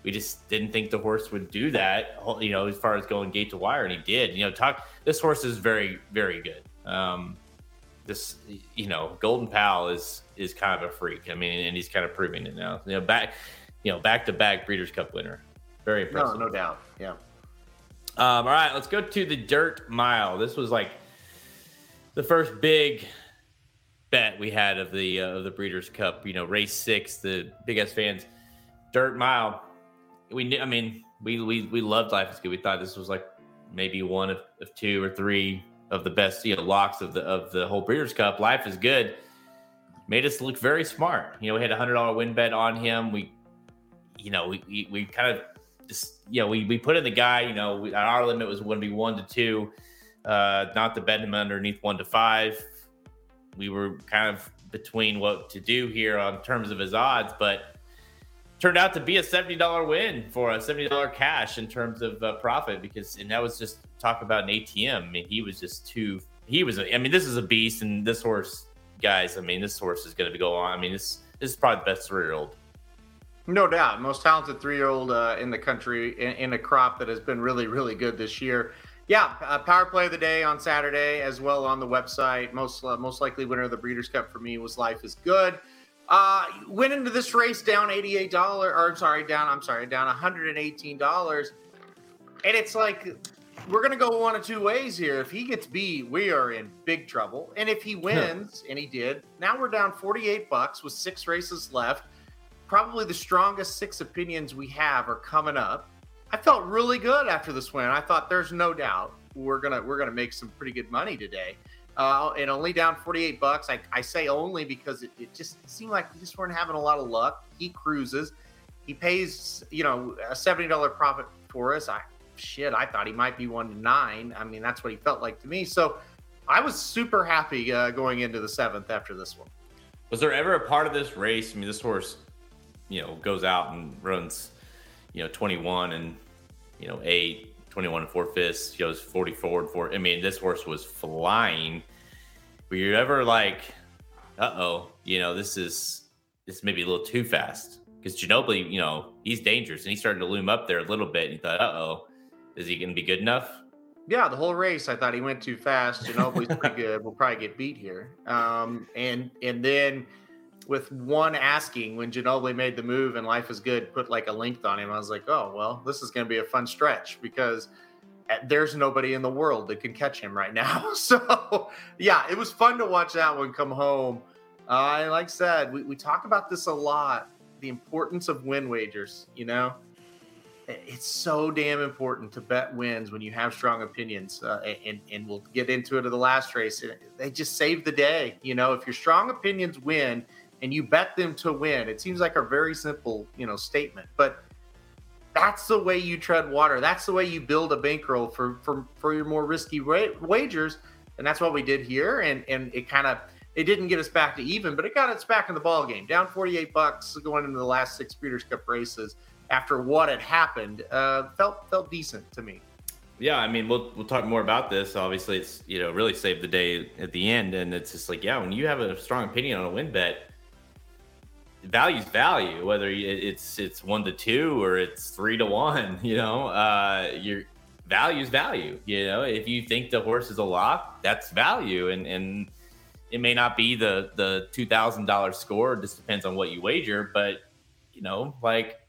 we just didn't think the horse would do that, you know, as far as going gate to wire, and he did. You know, talk. This horse is very very good. Um, this, you know, Golden Pal is is kind of a freak. I mean, and he's kind of proving it now. You know, back, you know, back to back Breeders' Cup winner. Very No, impressive. no doubt. Yeah. Um, all right, let's go to the dirt mile. This was like the first big bet we had of the uh, of the Breeders' Cup. You know, race six, the Big fans, dirt mile. We knew. I mean, we we we loved Life is Good. We thought this was like maybe one of, of two or three of the best you know locks of the of the whole Breeders' Cup. Life is Good made us look very smart. You know, we had a hundred dollar win bet on him. We, you know, we we, we kind of just you know we we put in the guy. You know, we, our limit was going to be one to two, uh, not to bet him underneath one to five. We were kind of between what to do here on terms of his odds, but turned out to be a seventy dollar win for a seventy dollar cash in terms of uh, profit because and that was just talk about an ATM. I mean, he was just too. He was. I mean, this is a beast, and this horse, guys. I mean, this horse is going to go on. I mean, this this is probably the best three year old. No doubt, most talented three-year-old uh, in the country in, in a crop that has been really, really good this year. Yeah, uh, power play of the day on Saturday as well on the website. Most uh, most likely winner of the Breeders' Cup for me was Life is Good. Uh, went into this race down eighty-eight dollar, or I'm sorry, down I'm sorry, down one hundred and eighteen dollars, and it's like we're gonna go one of two ways here. If he gets beat, we are in big trouble, and if he wins, and he did, now we're down forty-eight bucks with six races left probably the strongest six opinions we have are coming up. I felt really good after this win. I thought there's no doubt we're gonna we're gonna make some pretty good money today. Uh, and only down 48 bucks. I, I say only because it, it just seemed like we just weren't having a lot of luck. He cruises. He pays, you know, a $70 profit for us. I shit, I thought he might be one to nine. I mean, that's what he felt like to me. So I was super happy uh, going into the seventh after this one. Was there ever a part of this race? I mean, this horse, you know, goes out and runs, you know, 21 and, you know, eight, 21 and four fifths, He goes 44 and four. I mean, this horse was flying. Were you ever like, uh oh, you know, this is, this may be a little too fast? Because Ginobili, you know, he's dangerous and he started to loom up there a little bit. And you thought, uh oh, is he going to be good enough? Yeah, the whole race, I thought he went too fast. Ginobili's pretty [laughs] good. We'll probably get beat here. Um, and and then with one asking when Ginobili made the move and Life is Good put like a length on him, I was like, oh well, this is going to be a fun stretch because uh, there's nobody in the world that can catch him right now. [laughs] So yeah, it was fun to watch that one come home. Uh, like I said, we, we talk about this a lot, the importance of win wagers. You know, it's so damn important to bet wins when you have strong opinions uh, and and we'll get into it in the last race they just save the day you know if your strong opinions win and you bet them to win. It seems like a very simple you know statement but that's the way you tread water. That's the way you build a bankroll for for, for your more risky wa- wagers. And that's what we did here. And and it kind of it didn't get us back to even but it got us back in the ball game down 48 bucks going into the last six breeders cup races after what had happened, uh, felt felt decent to me. Yeah, I mean, we'll we'll talk more about this. Obviously, it's you know really saved the day at the end, and it's just like yeah, when you have a strong opinion on a win bet, value's value. Whether it's it's one to two or it's three to one, [laughs] you know, uh, your value's value. You know, if you think the horse is a lock, that's value, and and it may not be the the two thousand dollar score. Just depends on what you wager, but you know, like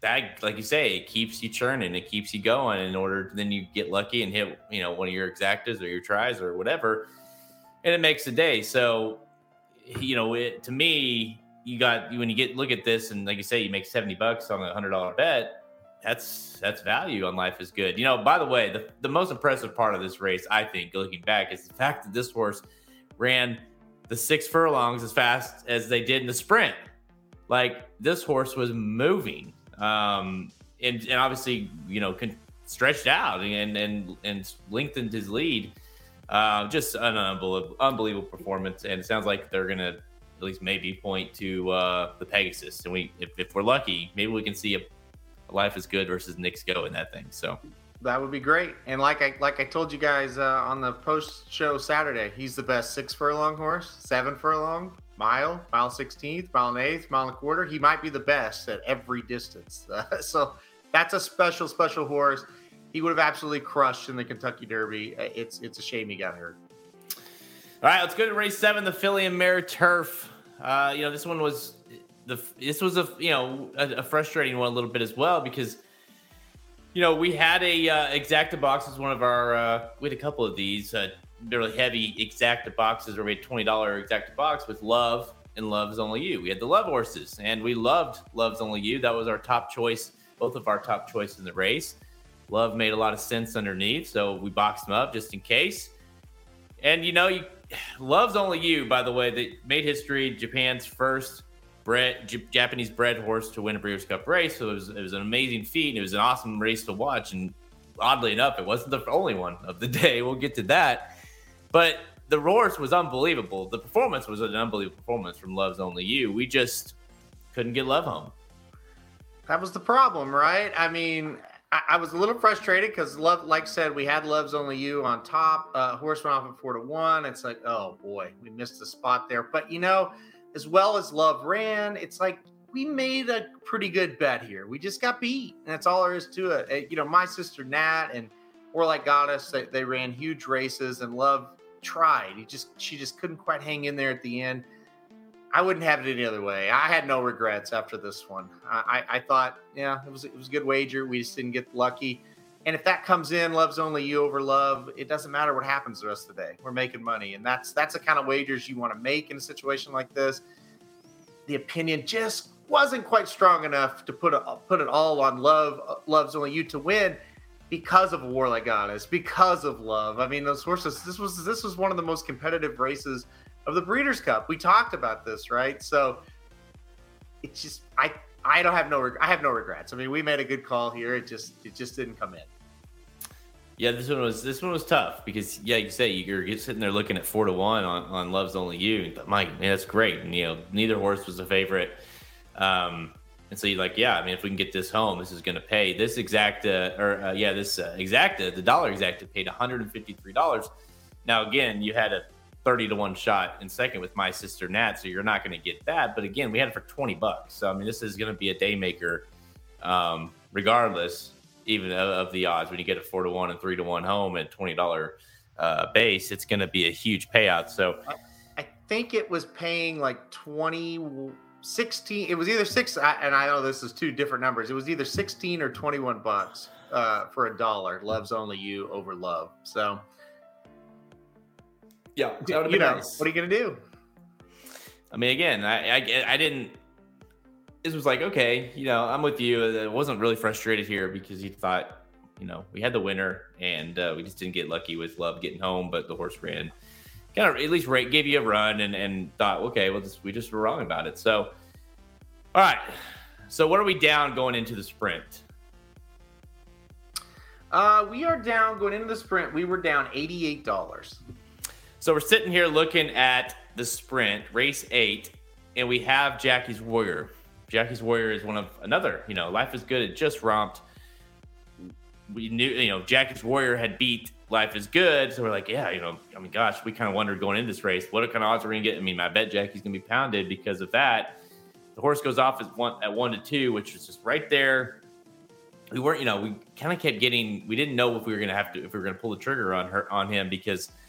that, like you say, it keeps you churning, it keeps you going in order. Then you get lucky and hit, you know, one of your exactas or your tries or whatever, and it makes the day. So, you know, it, to me, you got when you get look at this and like you say, you make seventy bucks on a hundred dollar bet. That's that's value on life is good. You know, by the way, the, the most impressive part of this race, I think, looking back, is the fact that this horse ran the six furlongs as fast as they did in the sprint. Like this horse was moving um, and, and obviously, you know, con- stretched out and, and, and lengthened his lead. Uh, just an unbelievable, unbelievable performance, and it sounds like they're gonna at least maybe point to uh, the Pegasus, and we, if, if we're lucky, maybe we can see a, a Life is Good versus Knicks Go in that thing. So that would be great. And like I like I told you guys uh, on the post show Saturday, he's the best six furlong horse, seven furlong, mile, mile sixteenth, mile and eighth, mile and a quarter. He might be the best at every distance. Uh, [laughs] so that's a special, special horse. He would have absolutely crushed in the Kentucky Derby. It's it's a shame he got hurt. All right, let's go to race seven, the filly and mare turf. Uh, you know, this one was the this was a you know a, a, frustrating one a little bit as well because you know we had a uh, exacta box as one of our uh, we had a couple of these uh, really heavy exacta boxes where we twenty dollar exacta box with love and love's only you. We had the love horses and we loved love's only you. That was our top choice, both of our top choice in the race. Love made a lot of sense underneath, so we boxed them up just in case. And you know, you, Love's Only You, by the way, that made history. Japan's first bred J- Japanese bred horse to win a Breeders' Cup race. So it was it was an amazing feat. And it was an awesome race to watch. And oddly enough, it wasn't the only one of the [laughs] day. We'll get to that. But the horse was unbelievable. The performance was an unbelievable performance from Love's Only You. We just couldn't get Love home. That was the problem, right? I mean, I, was a little frustrated because love, like said, we had love's only you on top. Uh, horse went off at four to one. It's like, oh boy, we missed the spot there. But you know, as well as love ran, it's like we made a pretty good bet here. We just got beat, and that's all there is to it. You know, my sister Nat and Warlike Goddess, they, they ran huge races, and Love tried. He just she just couldn't quite hang in there at the end. I wouldn't have it any other way. I had no regrets after this one. I, I, I thought, yeah, it was it was a good wager. We just didn't get lucky. And if that comes in, love's only you over love. It doesn't matter what happens the rest of the day. We're making money, and that's that's the kind of wagers you want to make in a situation like this. The opinion just wasn't quite strong enough to put a, put it all on love. Love's only you to win because of a Warlike Goddess, because of love. I mean, those horses. This was this was one of the most competitive races of the Breeders' Cup. We talked about this, right? So it's just I I don't have no I have no regrets. I mean, we made a good call here. It just it just didn't come in. Yeah, this one was this one was tough because yeah, you say you're sitting there looking at four to one on, on Love's Only You. But Mike, man, that's great. And you know, neither horse was a favorite. Um, and so you're like, yeah, I mean, if we can get this home, this is going to pay. This exacta, or uh, yeah, this uh, the dollar exacta paid $153. Now, again, you had a 30 to 1 shot in second with my sister Nat. So you're not going to get that. But again, we had it for 20 bucks. So, I mean, this is going to be a day maker, um, regardless, even of, of, the odds. When you get a 4 to 1 and 3 to 1 home at $20 uh, base, it's going to be a huge payout. So, I think it was paying like 20. 16 it was either six and i know this is two different numbers it was either 16 or 21 bucks uh, for a dollar love's only you over love so yeah, you know, nice. what are you gonna do? I mean, again, I, I, I didn't. This was like, okay, you know, I'm with you. I wasn't really frustrated here because he thought, you know, we had the winner and uh, we just didn't get lucky with Love getting home, but the horse ran, kind of at least rate, gave you a run and, and thought, okay, well, just, we just were wrong about it. So, all right. So, what are we down going into the sprint? Uh, we are down going into the sprint. We were down eighty-eight dollars. So we're sitting here looking at the sprint, race eight, and we have Jackie's Warrior. Jackie's Warrior is one of another, you know, Life is Good. It just romped. We knew, you know, Jackie's Warrior had beat Life is Good. So we're like, yeah, you know, I mean, gosh, we kind of wondered going into this race, what kind of odds are we going to get? I mean, I bet Jackie's going to be pounded because of that. The horse goes off at one, at one to two, which is just right there. We weren't, you know, we kind of kept getting, we didn't know if we were going to have to, if we were going to pull the trigger on her, on him because –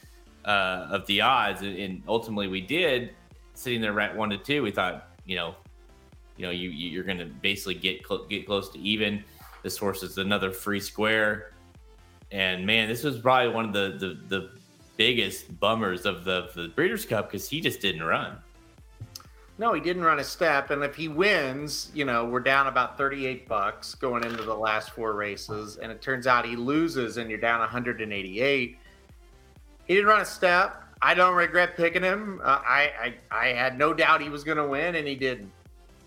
uh, of the odds, and ultimately we did. Sitting there at one to two, we thought, you know, you know, you you're going to basically get cl- get close to even. This horse is another free square, and man, this was probably one of the the, the biggest bummers of the, the Breeders' Cup because he just didn't run. No, he didn't run a step, and if he wins, you know, we're down about thirty-eight bucks going into the last four races, and it turns out he loses, and you're down one hundred and eighty-eight he didn't run a step. I don't regret picking him. Uh, I, I I had no doubt he was going to win, and he didn't.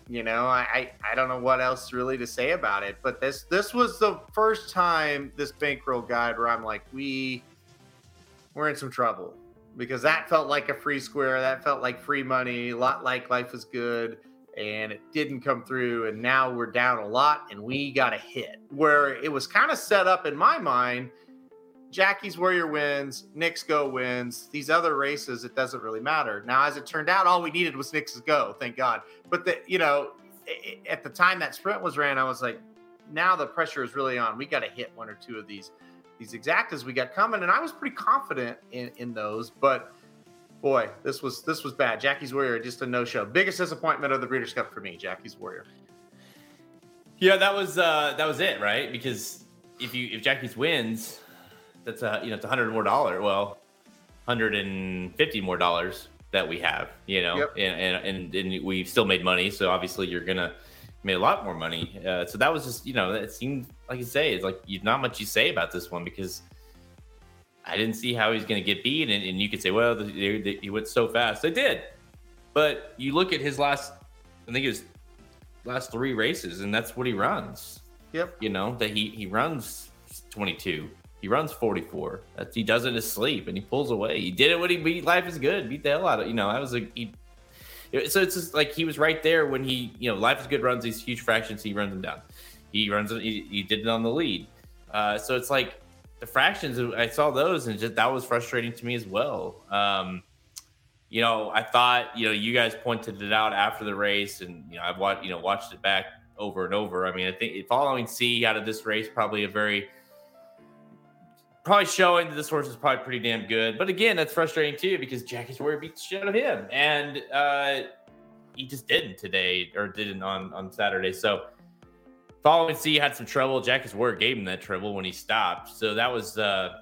You know, I, I I don't know what else really to say about it. But this this was the first time this bankroll guide where I'm like, we we're in some trouble because that felt like a free square. That felt like free money, a lot like life is good. And it didn't come through. And now we're down a lot and we got a hit where it was kind of set up in my mind. Jackie's Warrior wins, Knicks Go wins. These other races, it doesn't really matter. Now, as it turned out, all we needed was Knicks Go, thank God. But the, you know, at the time that sprint was ran, I was like, now the pressure is really on. We got to hit one or two of these these exactas we got coming, and I was pretty confident in in those. But boy, this was this was bad. Jackie's Warrior just a no show. Biggest disappointment of the Breeders' Cup for me. Jackie's Warrior. Yeah, that was uh that was it, right? Because if you if Jackie's wins, that's a you know it's a hundred more dollar. Well, hundred and fifty more dollars that we have, you know, yep. and, and and and we've still made money. So obviously you're gonna made a lot more money. Uh, so that was just, you know, it seemed like you say, it's like you not much you say about this one because I didn't see how he's going to get beat. And, and, you could say, well, they, they, he went so fast. They did. But you look at his last, I think it was last three races, and that's what he runs. Yep. You know, that he, he runs 22. He runs 44. That's, he does it in his sleep and he pulls away. He did it when he beat Life is Good, beat the hell out of, you know, I was a, he so it's just like he was right there when he, you know, Life is Good runs these huge fractions. He runs them down. He runs. He, he did it on the lead. Uh, so it's like the fractions. I saw those, and just that was frustrating to me as well. Um, you know, I thought you know you guys pointed it out after the race, and you know I've watched you know watched it back over and over. I mean, I think Following Sea out of this race probably a very probably showing that this horse is probably pretty damn good. But again, that's frustrating too because Jackie's Warrior beat the shit out of him, and uh, he just didn't today or didn't on on Saturday. So Following Sea had some trouble. Jackie's Warrior gave him that trouble when he stopped. So that was. Uh,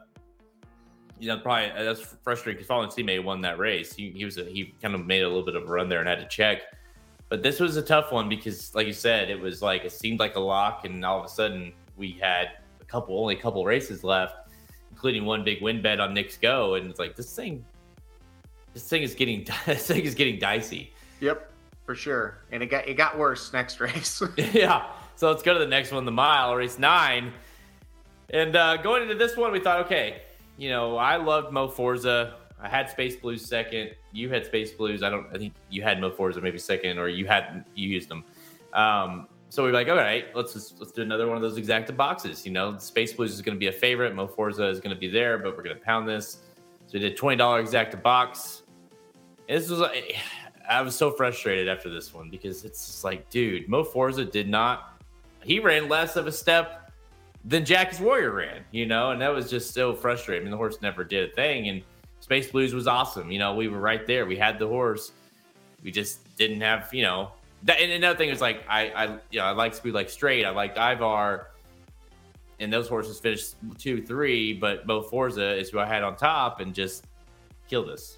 you know, probably uh, that's frustrating because Following Sea may have won that race. He, he was a, he kind of made a little bit of a run there and had to check. But this was a tough one because, like you said, it was like it seemed like a lock, and all of a sudden we had a couple, only a couple races left, including one big win bet on Knicks Go, and it's like this thing, this thing is getting [laughs] this thing is getting dicey. Yep, for sure, and it got it got worse next [laughs] race. [laughs] yeah, so let's go to the next one, the mile race nine, and uh, going into this one, we thought, okay, you know, I loved Mo Forza. I had Space Blues second. You had Space Blues. I don't. I think you had Mo Forza maybe second, or you had you used them. Um, so we are like, all right, let's just let's do another one of those exacta boxes. You know, Space Blues is going to be a favorite. Mo Forza is going to be there, but we're going to pound this. So we did twenty dollar exacta box. And this was I was so frustrated after this one because it's just like, dude, Mo Forza did not. He ran less of a step than Jackie's Warrior ran, you know, and that was just so frustrating. I mean, the horse never did a thing, and Space Blues was awesome. You know, we were right there. We had the horse. We just didn't have, you know, that, and another thing is like I, I, you know, I like Speed like Strait. I like Ivar, and those horses finished two, three. But both Forza is who I had on top, and just killed us.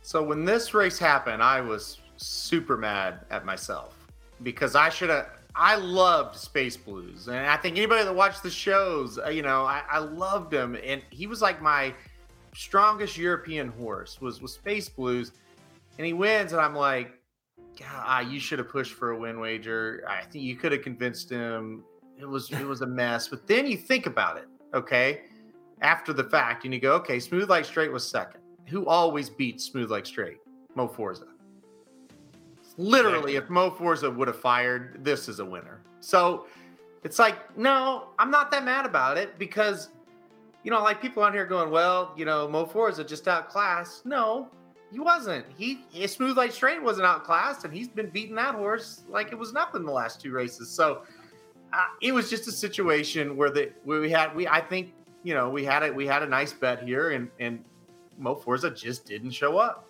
So when this race happened, I was super mad at myself because I should have. I loved Space Blues, and I think anybody that watched the shows, uh, you know, I, I loved him, and he was like my strongest European horse was was Space Blues, and he wins, and I'm like, God, you should have pushed for a win wager. I think you could have convinced him. It was it was a mess. But then you think about it, okay? After the fact, and you go, okay, Smooth Like Strait was second. Who always beats Smooth Like Strait? Mo Forza. Literally, if Mo Forza would have fired, this is a winner. So it's like, no, I'm not that mad about it because, you know, like people on here going, well, you know, Mo Forza just outclassed. No, he wasn't. He smooth like strait wasn't outclassed, and he's been beating that horse like it was nothing the last two races. So uh, it was just a situation where the where we had we I think you know we had it we had a nice bet here, and and Mo Forza just didn't show up.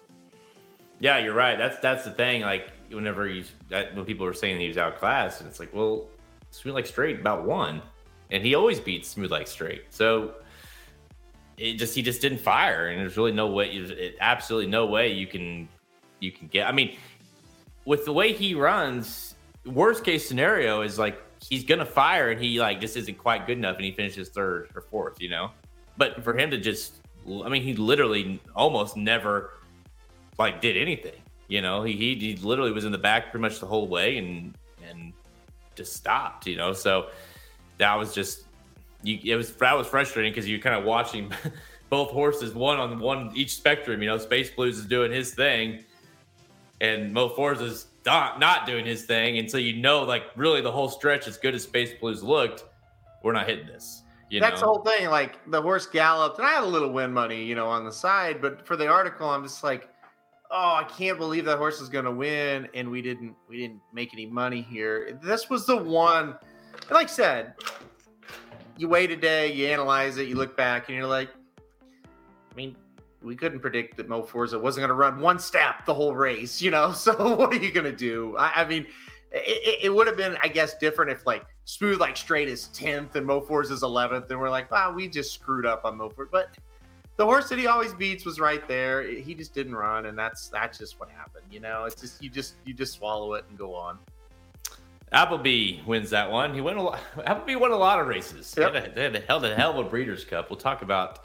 Yeah, you're right. That's that's the thing. Like whenever he's that, when people were saying he was outclassed, and it's like, well, smooth like strait about one, and he always beats smooth like strait. So it just he just didn't fire, and there's really no way, it, absolutely no way you can you can get. I mean, with the way he runs, worst case scenario is like he's gonna fire, and he like just isn't quite good enough, and he finishes third or fourth, you know. But for him to just, I mean, he literally almost never like did anything. You know, he, he he literally was in the back pretty much the whole way, and and just stopped. You know, so that was just you, it was that was frustrating because you're kind of watching [laughs] both horses, one on one each spectrum. You know, Space Blues is doing his thing, and Mo Forza is not, not doing his thing. And so you know, like really, the whole stretch, as good as Space Blues looked, we're not hitting this. You That's know? the whole thing. Like the horse galloped, and I had a little win money, you know, on the side. But for the article, I'm just like, oh, I can't believe that horse is going to win, and we didn't, we didn't make any money here. This was the one. Like I said, you wait a day, you analyze it, you look back, and you're like, I mean, we couldn't predict that Mo Forza wasn't going to run one step the whole race, you know. [laughs] So what are you going to do? I, I mean, it, it would have been, I guess, different if like Smooth like strait is tenth and Mo Forza's eleventh, and we're like, wow, we just screwed up on Mo Forza. But the horse that he always beats was right there. He just didn't run, and that's that's just what happened. You know, it's just you just you just swallow it and go on. Appleby wins that one. He won a lot. Appleby won a lot of races. Yep. They, had a, they had a hell, a hell of a Breeders' Cup. We'll talk about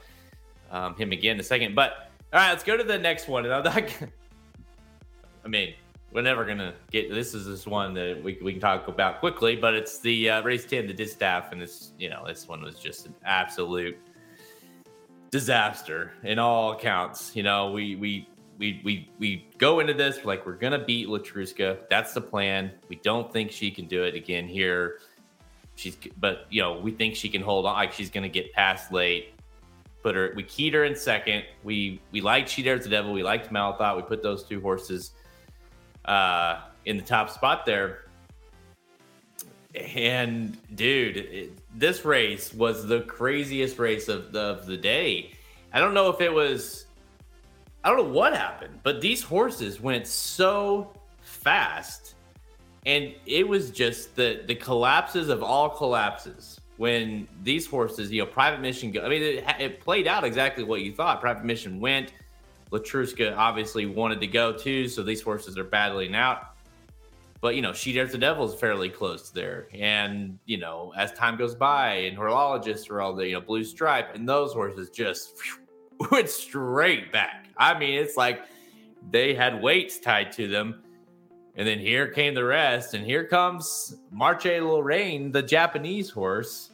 um, him again in a second. But all right, let's go to the next one. And I'm not, [laughs] I mean, we're never gonna get. This is this one that we, we can talk about quickly, but it's the uh, race ten, the distaff, and this you know this one was just an absolute disaster in all accounts. You know, we we we we we go into this like we're gonna beat Letruska. That's the plan. We don't think she can do it again here. She's but you know we think she can hold on. Like she's gonna get past late. Put her. We keyed her in second. We we liked She Dares the Devil. We liked Malathaat. We put those two horses uh, in the top spot there. And dude, it, this race was the craziest race of the, of the day. I don't know if it was, I don't know what happened, but these horses went so fast, and it was just the the collapses of all collapses when these horses, you know, Private Mission. Go, I mean, it, it played out exactly what you thought. Private Mission went. Letruska obviously wanted to go too, so these horses are battling out. But you know, She Dares the Devil is fairly close there, and you know, as time goes by, and horologists are all the you know blue stripe, and those horses just phew, [laughs] went straight back. I mean, it's like they had weights tied to them, and then here came the rest, and here comes Marche Lorraine, the Japanese horse,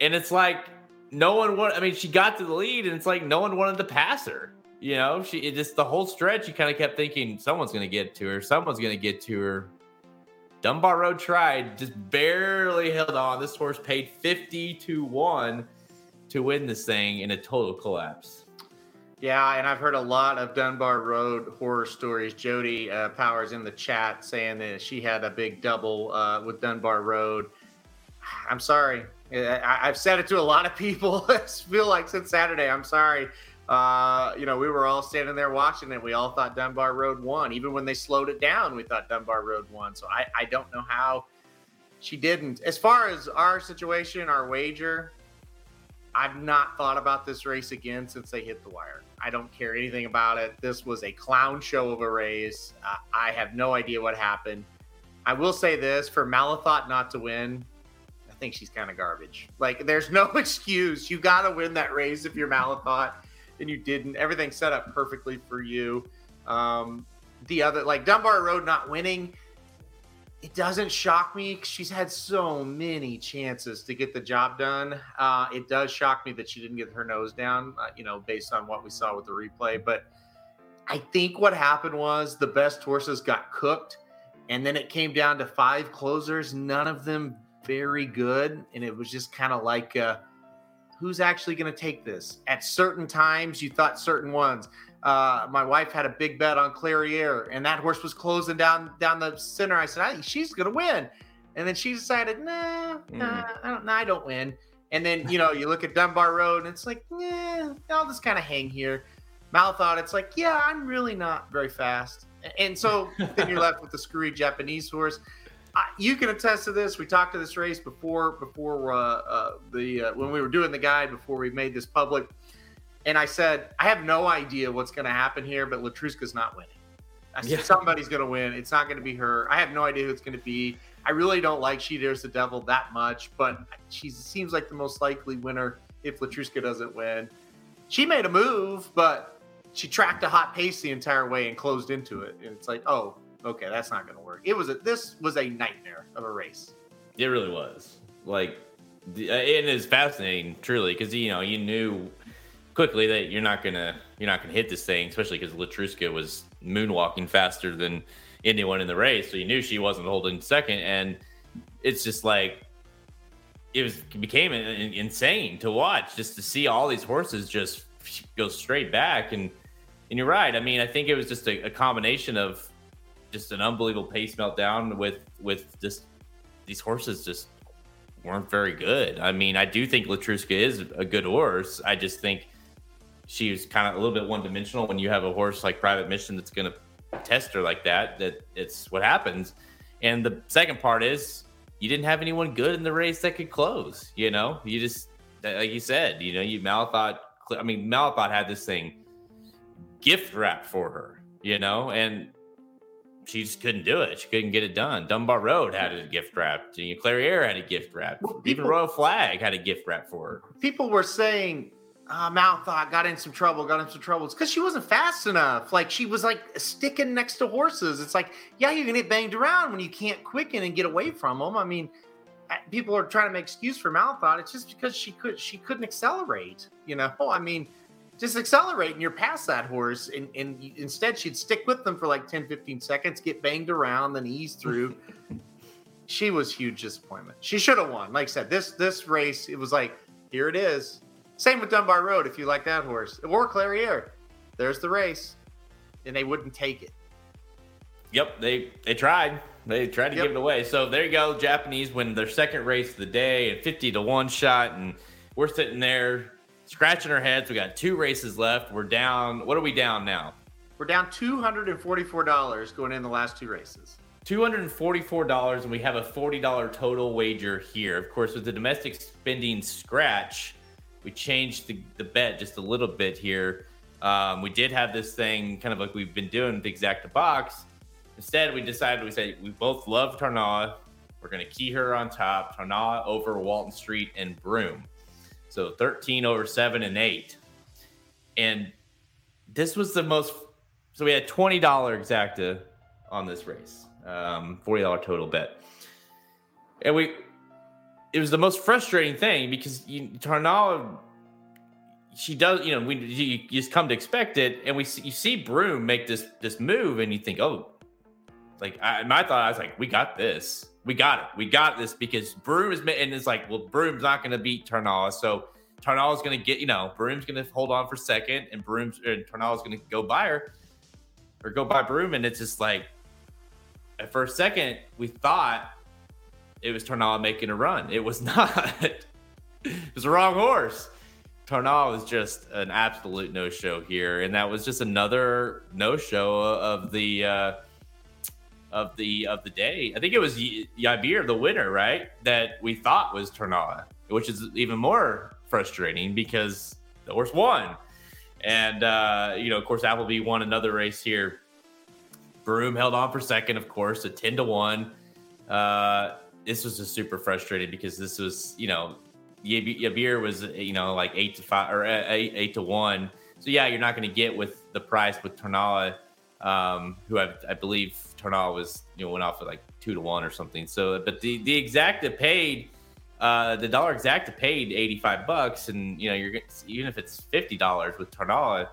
and it's like no one wanted. I mean, she got to the lead, and it's like no one wanted to pass her. You know, she it just the whole stretch. You kind of kept thinking someone's going to get to her. Someone's going to get to her. Dunbar Road tried, just barely held on. This horse paid fifty to one to win this thing in a total collapse. Yeah, and I've heard a lot of Dunbar Road horror stories. Jody uh, Powers in the chat saying that she had a big double uh, with Dunbar Road. I'm sorry. I, I've said it to a lot of people. [laughs] I feel like since Saturday. I'm sorry. Uh, you know, we were all standing there watching it. We all thought Dunbar Road won. Even when they slowed it down, we thought Dunbar Road won. So I, I don't know how she didn't. As far as our situation, our wager, I've not thought about this race again since they hit the wire. I don't care anything about it. This was a clown show of a race. Uh, I have no idea what happened. I will say this for Malathaat not to win, I think she's kind of garbage. Like, there's no [laughs] excuse. You got to win that race if you're Malathaat, and you didn't. Everything set up perfectly for you. Um, the other, like Dunbar Road not winning, it doesn't shock me she's had so many chances to get the job done. Uh, it does shock me that she didn't get her nose down, uh, you know, based on what we saw with the replay. But I think what happened was the best horses got cooked, and then it came down to five closers, none of them very good. And it was just kind of like, uh, who's actually going to take this? At certain times, you thought certain ones. Uh, my wife had a big bet on Clairiere, and that horse was closing down down the center. I said, I she's gonna win, and then she decided, nah, nah, I don't, nah, I don't win. And then you know, you look at Dunbar Road, and it's like, yeah, I'll just kind of hang here. Malathaat, it's like, yeah, I'm really not very fast, and so [laughs] then you're left with the screwy Japanese horse. I, you can attest to this. We talked to this race before, before uh, uh, the uh, when we were doing the guide before we made this public and I said, I have no idea what's going to happen here, but Letruska's not winning. I said, Yeah. somebody's going to win. It's not going to be her. I have no idea who it's going to be. I really don't like She Dares the Devil that much, but she seems like the most likely winner if Letruska doesn't win. She made a move, but she tracked a hot pace the entire way and closed into it. And it's like, oh, okay, that's not going to work. It was a, this was a nightmare of a race. It really was like, the, uh, and it's fascinating, truly, because you know you knew quickly that you're not gonna you're not gonna hit this thing, especially because Letruska was moonwalking faster than anyone in the race, so you knew she wasn't holding second, and it's just like it was it became insane to watch just to see all these horses just go straight back and and you're right. I mean, I think it was just a, a combination of just an unbelievable pace meltdown with with just these horses just weren't very good. I mean, I do think Letruska is a good horse. I just think she was kind of a little bit one dimensional when you have a horse like Private Mission that's going to test her like that. That it's what happens. And the second part is you didn't have anyone good in the race that could close. You know, you just like you said, you know, you Malathaat. I mean, Malathaat had this thing gift wrap for her, you know, and she just couldn't do it. She couldn't get it done. Dunbar Road had a gift wrap. Clairiere had a gift wrap. Well, people, Even Royal Flag had a gift wrap for her. People were saying uh, Malathaat got in some trouble, got in some trouble. It's because she wasn't fast enough. Like she was like sticking next to horses. It's like, yeah, you're gonna get banged around when you can't quicken and get away from them. I mean, people are trying to make excuse for Malathaat. It's just because she could she couldn't accelerate. You know, [laughs] I mean, just accelerate and you're past that horse. And, and instead, she'd stick with them for like 10, 15 seconds, get banged around, then ease through. [laughs] she was huge disappointment. She should have won. Like I said, this this race, it was like, here it is. Same with Dunbar Road, if you like that horse. Or Clairiere. There's the race. And they wouldn't take it. Yep, they they tried. They tried to yep. give it away. So there you go. Japanese win their second race of the day and 50 to 1 shot. And we're sitting there scratching our heads. We got two races left. We're down. What are we down now? We're down $244 going in the last two races. $244 and we have a $40 total wager here. Of course, with the domestic spending scratch, we changed the, the bet just a little bit here. Um, we did have this thing kind of like we've been doing the exacta box. Instead, we decided we said we both love Tarnawa. We're going to key her on top. Tarnawa over Walton Street and Broome. So 13 over seven and eight. And this was the most, so we had $20 exacta on this race, um, $40 total bet. And we, it was the most frustrating thing because you, Tarnawa, she does, you know, we you, you, just come to expect it, and we see, you see Broome make this this move, and you think, oh, like I, my thought, I was like, we got this we got it. We got this because Broome is, and it's like, well, Broome's not going to beat Tarnawa. So Tarnawa's going to get, you know, Broome's going to hold on for second, and Broome's, and Tarnawa's going to go by her or go by Broome. And it's just like, at first second, we thought it was Tarnawa making a run. It was [laughs] not. it was the wrong horse. Tarnawa was just an absolute no show here. And that was just another no show of the, uh, of the of the day. I think it was Yibir, the winner, right? That we thought was Tarnawa, which is even more frustrating because the horse won. And uh, you know, of course, Appleby won another race here. Broome held on for second, of course, at ten to one. Uh, this was just super frustrating because this was, you know, Yibir was, you know, like eight to five or uh, eight, eight to one. So yeah, you're not going to get with the price with Tarnawa, um, who I, I believe Tarnawa was you know went off at like two to one or something. So, but the the exacta paid uh, the dollar exacta paid eighty five bucks, and you know you're even if it's fifty dollars with Tarnawa,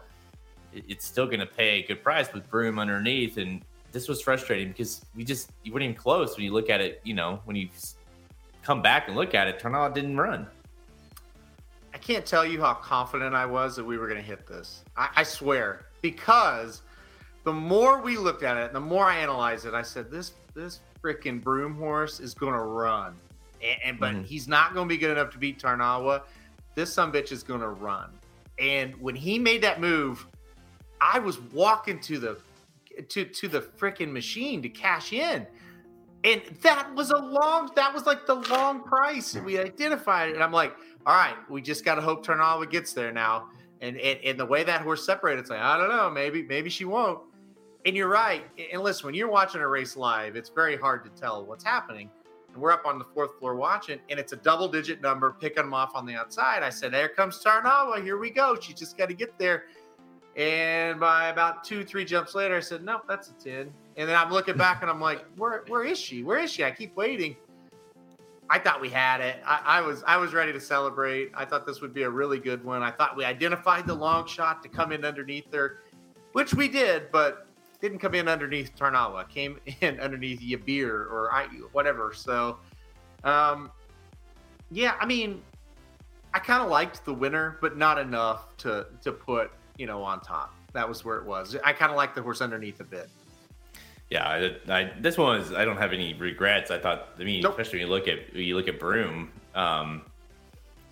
it's still going to pay a good price with Broome underneath. And this was frustrating because we just you weren't even close when you look at it. You know when you come back and look at it, Tarnawa didn't run. I can't tell you how confident I was that we were going to hit this. I, I swear because the more we looked at it, the more I analyzed it, I said, this this freaking Broome horse is going to run. And, and but mm-hmm. he's not going to be good enough to beat Tarnawa. This some bitch is going to run. And when he made that move, I was walking to the to to the freaking machine to cash in. And that was a long, that was like the long price. We identified it. And I'm like, all right, we just got to hope Tarnawa gets there now. And, and, and the way that horse separated, it's like, I don't know, maybe, maybe she won't. And you're right. And listen, when you're watching a race live, it's very hard to tell what's happening. And we're up on the fourth floor watching, and it's a double digit number picking them off on the outside. I said, There comes Tarnawa. Here we go. She just got to get there. And by about two, three jumps later, I said, Nope, that's a 10. And then I'm looking back and I'm like, Where, where is she? Where is she? I keep waiting. I thought we had it. I, I, was I was ready to celebrate. I thought this would be a really good one. I thought we identified the long shot to come in underneath her, which we did, but didn't come in underneath Tarnawa. Came [laughs] in underneath Yibir or I whatever. So, um, yeah, I mean, I kind of liked the winner, but not enough to to put you know on top. That was where it was. I kind of like the horse underneath a bit yeah, I, I, this one was. I don't have any regrets. I thought. I mean, nope. especially when you look at you look at Broome, um,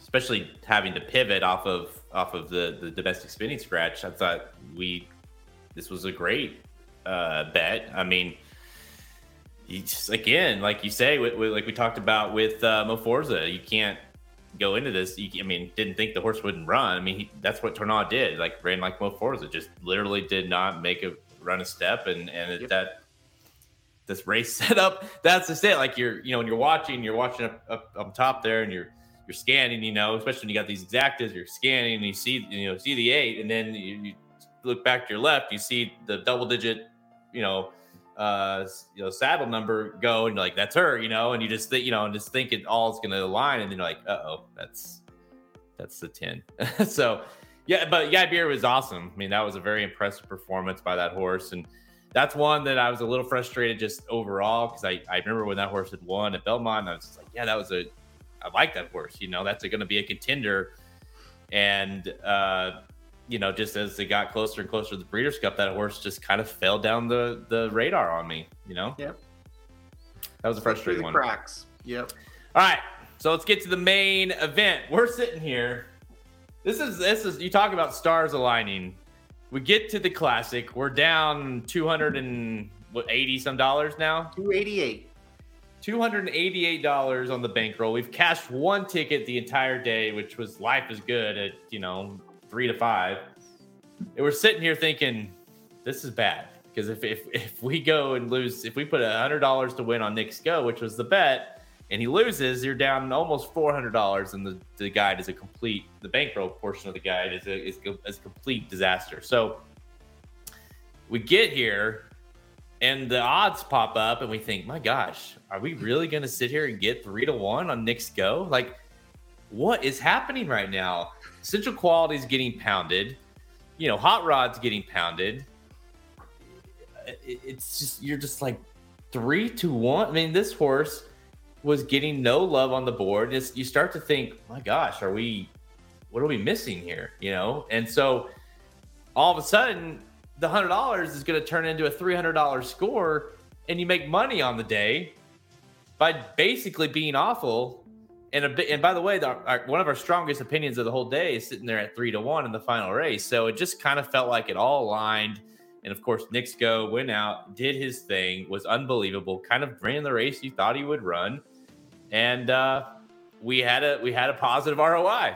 especially having to pivot off of off of the the domestic spending scratch. I thought we this was a great uh, bet. I mean, you just again, like you say, with, with, like we talked about with uh, Mo Forza, you can't go into this. You, I mean, didn't think the horse wouldn't run. I mean, he, that's what Tornado did. Like ran like Mo Forza, just literally did not make a run a step, and and yep. that this race [laughs] setup. That's just it. Like you're, you know, when you're watching, you're watching up, up, up top there, and you're you're scanning. You know, especially when you got these exactas, you're scanning, and you see, you know, see the eight, and then you, you look back to your left, you see the double digit, you know, uh, you know, saddle number go, and like, that's her, you know, and you just think, you know, and just think it all is to align, and then you're like, oh, that's that's the ten. [laughs] so. Yeah, but yeah, beer was awesome. I mean, that was a very impressive performance by that horse, and that's one that I was a little frustrated just overall because I, I remember when that horse had won at Belmont, I was just like, yeah, that was a, I like that horse. You know, that's going to be a contender. And, uh, you know, just as it got closer and closer to the Breeders' Cup, that horse just kind of fell down the the radar on me. You know. Yep. That was a frustrating one. Cracks. Yep. All right, so let's get to the main event. We're sitting here. This is this is you talk about stars aligning we get to the classic. We're down 280 some dollars now. 288. $288 on the bankroll. We've cashed one ticket the entire day, which was life is good at, you know, three to five. And we're sitting here thinking, this is bad. Because if, if, if we go and lose, if we put $100 to win on Knicks Go, which was the bet, and he loses, you're down almost four hundred dollars, and the, the guide is a complete the bankroll portion of the guide is a is, is a complete disaster. So we get here, and the odds pop up, and we think, my gosh, are we really going to sit here and get three to one on Knicks Go? Like, what is happening right now? Essential Quality is getting pounded. You know, Hot Rod's getting pounded. It's just you're just like three to one. I mean, this horse was getting no love on the board. It's, you start to think, my gosh, are we, what are we missing here? You know? And so all of a sudden, the hundred dollars is going to turn into a three hundred dollars score, and you make money on the day by basically being awful. And a and by the way, the, our, one of our strongest opinions of the whole day is sitting there at three to one in the final race. So it just kind of felt like it all aligned. And of course, Go went out, did his thing, was unbelievable, kind of ran the race you thought he would run and uh, we had a we had a positive ROI.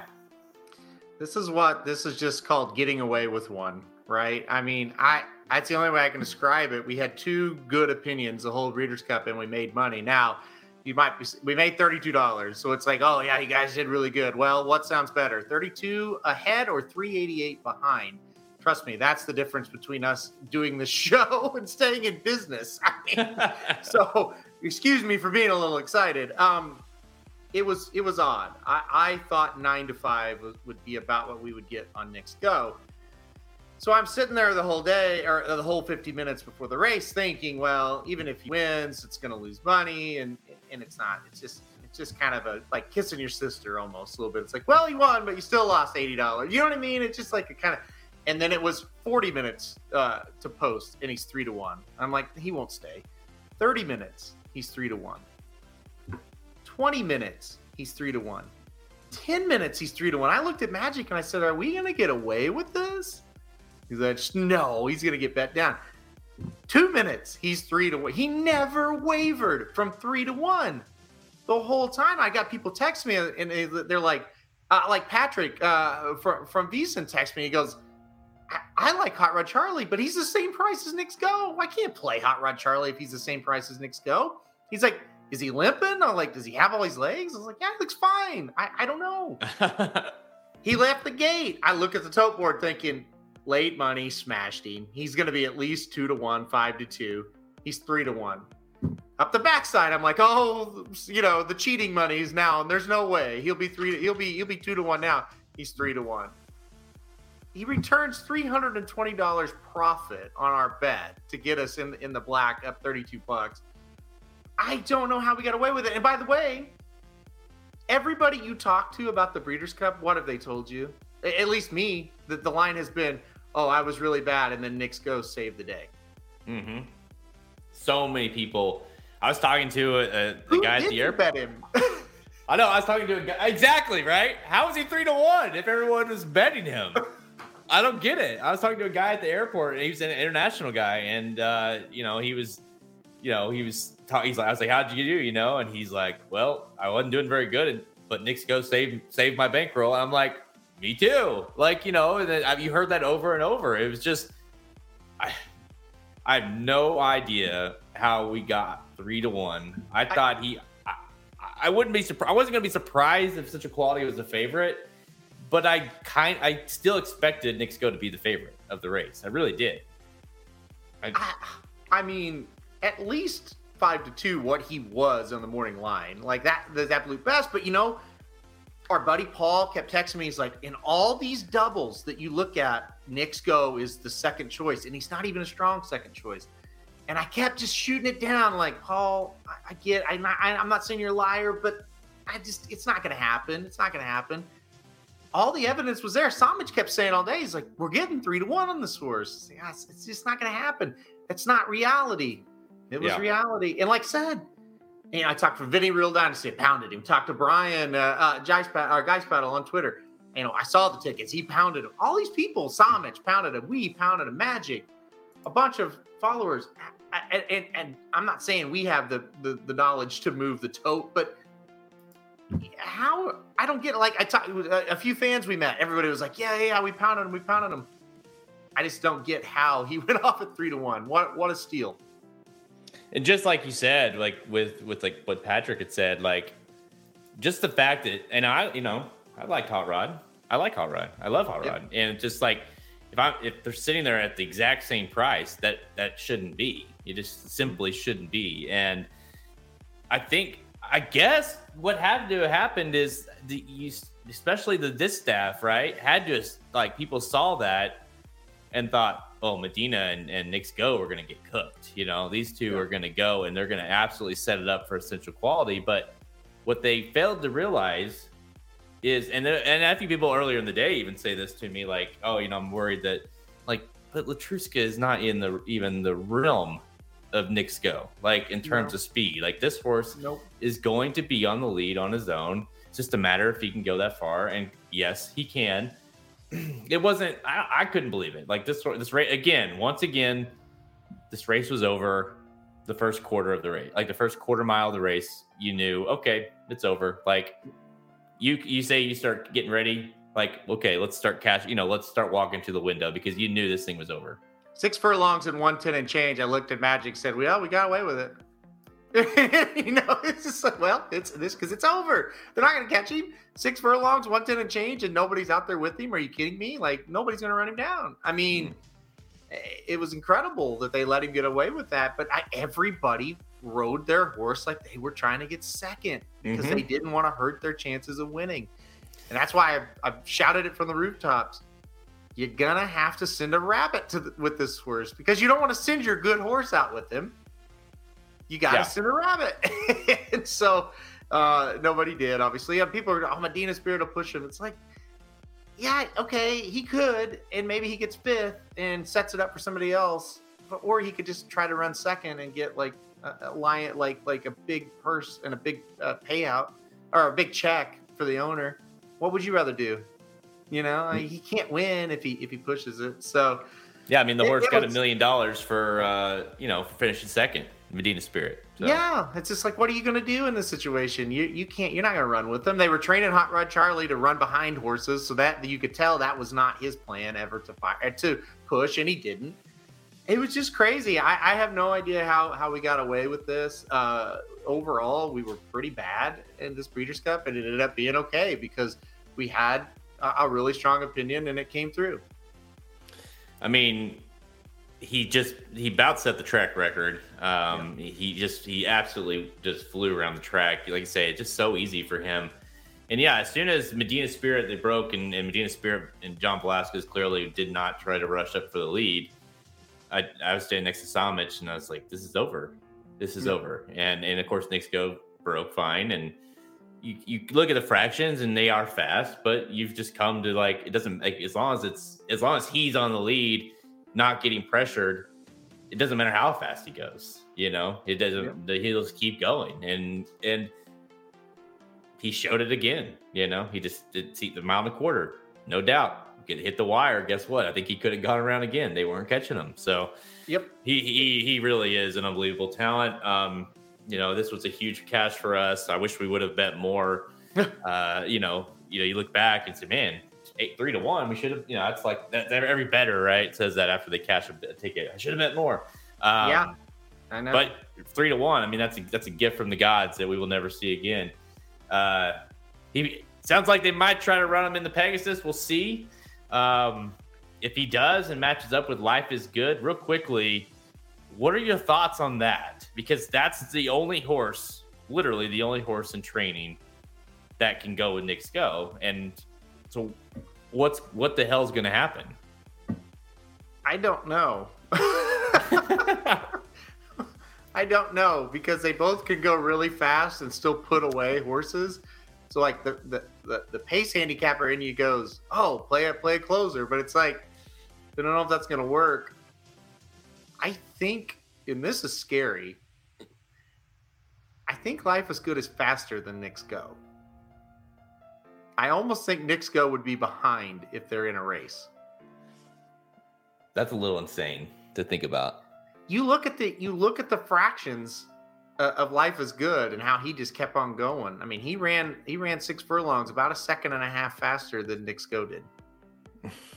This is what this is just called getting away with one, right? I mean, I that's the only way I can describe it. We had two good opinions the whole Breeders' Cup, and we made money. Now, you might be we made thirty two dollars, so it's like, oh yeah, you guys did really good. Well, what sounds better, thirty two ahead or three eighty eight behind? Trust me, that's the difference between us doing the [laughs] show and staying in business. [laughs] I mean, [laughs] so excuse me for being a little excited. Um, it was it was odd. I, I thought nine to five would be about what we would get on Knicks Go. So I'm sitting there the whole day or the whole 50 minutes before the race, thinking, well, even if he wins, it's going to lose money, and and it's not. It's just it's just kind of a like kissing your sister almost a little bit. It's like, well, he won, but you still lost eighty dollars. You know what I mean? It's just like a kind of. And then it was 40 minutes uh, to post, and he's three to one. I'm like, he won't stay. 30 minutes, he's three to one. 20 minutes, he's three to one. 10 minutes, he's three to one. I looked at Magic and I said, Are we to get away with this? He's like, No, he's to get bet down. Two minutes, he's three to one. He never wavered from three to one the whole time. I got people text me and they're like, uh, like Patrick uh, from from VSiN text me. He goes, I, I, like Hot Rod Charlie, but he's the same price as Knicks Go. I can't play Hot Rod Charlie if he's the same price as Knicks Go. He's like, is he limping? I'm like, does he have all his legs? I was like, yeah, he looks fine. I, I don't know. [laughs] he left the gate. I look at the tote board thinking, late money, smashed him. He's going to be at least two to one, five to two. He's three to one. Up the backside, I'm like, oh, you know, the cheating money is now, and there's no way he'll be three. He'll be he'll be two to one now. He's three to one. He returns three hundred and twenty dollars profit on our bet to get us in in the black up thirty two bucks. I don't know how we got away with it. And by the way, everybody you talk to about the Breeders' Cup, what have they told you? At least me, that the line has been, "Oh, I was really bad," and then Knicks Go saved the day. Mm-hmm. So many people. I was talking to a, a, Who guy at the airport. bet him? [laughs] I know. I was talking to a guy. Exactly right. How is he three to one if everyone was betting him? [laughs] I don't get it. I was talking to a guy at the airport, and he was an international guy, and uh, you know he was, you know he was. Ta- he's like, I was like, how'd you do? You know, and he's like, well, I wasn't doing very good, and, but Knicks Go save save my bankroll. And I'm like, me too. Like you know, and then have you heard that over and over? It was just, I, I have no idea how we got three to one. I thought he. I, I wouldn't be surprised. I wasn't going to be surprised if Essential Quality was a favorite, but I kind. I still expected Go to be the favorite of the race. I really did. I, I mean, at least five to two, what he was on the morning line, like that, the absolute best. But you know, our buddy Paul kept texting me. He's like, in all these doubles that you look at, Go is the second choice, and he's not even a strong second choice. And I kept just shooting it down, like Paul. I, I get, I'm not, I, I'm not saying you're a liar, but I just, it's not going to happen. It's not going to happen. All the evidence was there. Samich kept saying all day, he's like, "We're getting three to one on this horse." It's, just not going to happen. It's not reality. It was Yeah. reality. And like I said, you know, I talked to Vinny Real Dynasty, pounded him. Talked to Brian, uh, uh, Guys, or Guys Paddle on Twitter. You know, I saw the tickets. He pounded them. All these people, Samich pounded him. We pounded him. Magic, a bunch of followers. I- And, and I'm not saying we have the, the the knowledge to move the tote, but how I don't get. Like I talked a few fans we met. Everybody was like, "Yeah, yeah, we pounded him. We pounded him." I just don't get how he [laughs] went off at three to one. What what a steal! And just like you said, like with with like what Patrick had said, like just the fact that, and I, you know, I like Hot Rod. I like Hot Rod. I love Hot Yep. Rod. And just like if I if they're sitting there at the exact same price, that that shouldn't be. You just simply shouldn't be. And I think, I guess what had to have happened is the you, especially the this staff, right, had to like people saw that and thought, oh, Medina and, and Knicks Go are going to get cooked. You know, these two Yeah. are going to go and they're going to absolutely set it up for Essential Quality. But what they failed to realize is, and and I think people earlier in the day even say this to me, like, oh, you know, I'm worried that, like, but Letruska is not in the even the realm of Knicks Go, like in terms No. of speed. Like this horse Nope. is going to be on the lead on his own. It's just a matter if he can go that far. And yes, he can. [clears throat] It wasn't. I, I couldn't believe it. Like this. This race again. Once again, this race was over. The first quarter of the race, like the first quarter mile of the race, you knew okay, it's over. Like you, you say you start getting ready. Like okay, let's start cash. You know, let's start walking to the window because you knew this thing was over. Six furlongs and one ten and change. I looked at Magic, said, "Well, we got away with it." [laughs] you know, it's just like, well, it's this because it's over. They're not going to catch him. Six furlongs, one ten and change, and nobody's out there with him. Are you kidding me? Like nobody's going to run him down. I mean, it was incredible that they let him get away with that. But I, everybody rode their horse like they were trying to get second because Mhm. they didn't want to hurt their chances of winning. And that's why I've, I've shouted it from the rooftops. You're gonna have to send a rabbit to the, with this horse because you don't want to send your good horse out with him. You got to Yeah. send a rabbit, [laughs] and so uh, nobody did. Obviously, and people are, "Oh, Medina Spirit will push him." It's like, yeah, okay, he could, and maybe he gets fifth and sets it up for somebody else, but or he could just try to run second and get like a, a lion, like like a big purse and a big uh, payout or a big check for the owner. What would you rather do? You know, I- he can't win if he if he pushes it. So Yeah, I mean the It- horse it got a million dollars for uh, you know for finishing second, Medina Spirit. So. yeah, it's just like, what are you going to do in this situation? You you can't. You're not going to run with them. They were training Hot Rod Charlie to run behind horses, so that you could tell that was not his plan ever to fire to push, and he didn't. It was just crazy. I, I have no idea how how we got away with this. Uh, overall, we were pretty bad in this Breeders' Cup, and it ended up being okay because we had a, a really strong opinion and it came through. I mean, he just he about set the track record. Um, yeah. He just he absolutely just flew around the track. Like I say, it's just so easy for him. And yeah, as soon as Medina Spirit they broke and, and Medina Spirit and John Velazquez clearly did not try to rush up for the lead. I, I was standing next to Samich and I was like, "This is over. This is mm-hmm. over." And and of course, Knicks Go broke fine and you, you look at the fractions and they are fast, but you've just come to like it doesn't like as long as it's as long as he's on the lead, not getting pressured, it doesn't matter how fast he goes. You know, it doesn't. Yeah. He'll just keep going, and and he showed it again. You know, he just did see the mile and a quarter, no doubt. Get hit the wire. Guess what? I think he could have gone around again. They weren't catching him. So, yep, he he he really is an unbelievable talent. Um, you know, this was a huge cash for us. I wish we would have bet more. [laughs] uh, you know, you know, you look back and say, man, eight three to one. We should have, you know, that's like that, every better, right? Says that after they cash a ticket. I should have bet more. Um, yeah, I know. But three to one. I mean, that's a that's a gift from the gods that we will never see again. Uh, he sounds like they might try to run him in the Pegasus. We'll see. Um, if he does and matches up with Life is Good, real quickly, what are your thoughts on that? Because that's the only horse, literally the only horse in training that can go with Knicks Go. And so, what's what the hell's going to happen? I don't know. [laughs] I don't know because they both can go really fast and still put away horses. So like the the, the, the pace handicapper in you goes, oh, play a play a closer, but it's like I don't know if that's to work. I think, and this is scary. I think Life is Good is faster than Knicks Go. I almost think Go would be behind if they're in a race. That's a little insane to think about. You look at the you look at the fractions uh, of Life is Good and how he just kept on going. I mean, he ran he ran six furlongs about a second and a half faster than Go did.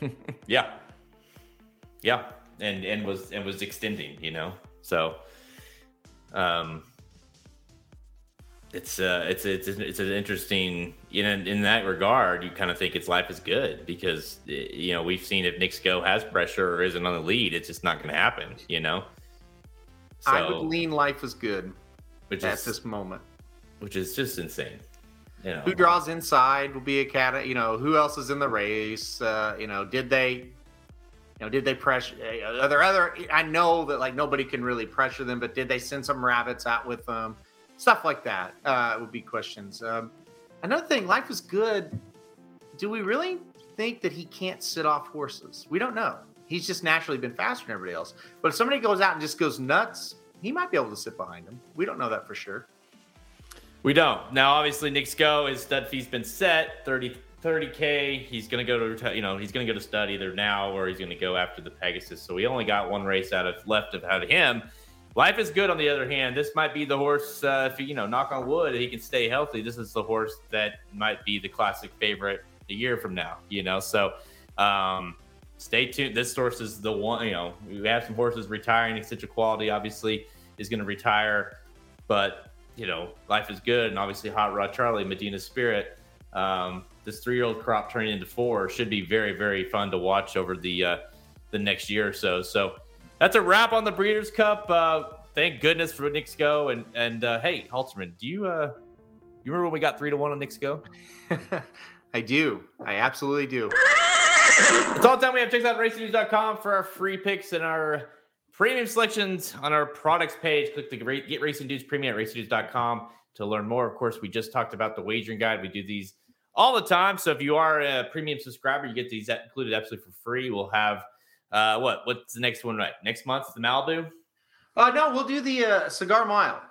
[laughs] yeah, yeah, and and was and was extending. You know, so um, it's uh it's it's it's an interesting you know in that regard you kind of think its life is good because you know we've seen if Knicks Go has pressure or isn't on the lead it's just not going to happen you know so, I would lean life is good which at is, this moment, which is just insane. You know. Who draws inside will be a cat. You know, who else is in the race? Uh, you know, did they, you know, did they pressure? Are there other? I know that like nobody can really pressure them, but did they send some rabbits out with them? Stuff like that uh, would be questions. Um, another thing, life is good. Do we really think that he can't sit off horses? We don't know. He's just naturally been faster than everybody else. But if somebody goes out and just goes nuts, he might be able to sit behind him. We don't know that for sure. We don't. Now, obviously, Knicks Go, his stud fee's been set 30, 30K. He's going to go to, you know, he's going to go to stud either now or he's going to go after the Pegasus. So we only got one race out of left of out of him. Life is good on the other hand. This might be the horse, uh, if you know, knock on wood, he can stay healthy. This is the horse that might be the classic favorite a year from now, you know? So, um, stay tuned. This horse is the one, you know, we have some horses retiring. Essential Quality, obviously is going to retire. But you know, life is good, and obviously, Hot Rod Charlie, Medina Spirit. Um, this three-year-old crop turning into four should be very, very fun to watch over the uh, the next year or so. So that's a wrap on the Breeders' Cup. Uh, thank goodness for Go. And and uh, hey, Halterman, do you uh, you remember when we got three to one on Go? [laughs] I do. I absolutely do. It's all the time we have. Check out racingdudes.com for our free picks and our Premium selections on our products page. Click the Get Racing Dudes Premium at racingdudes.com to learn more. Of course, we just talked about the wagering guide. We do these all the time. So if you are a premium subscriber, you get these included absolutely for free. We'll have uh, what? What's the next one? Right, next month the Malibu. Uh, no, we'll do the uh, cigar mile.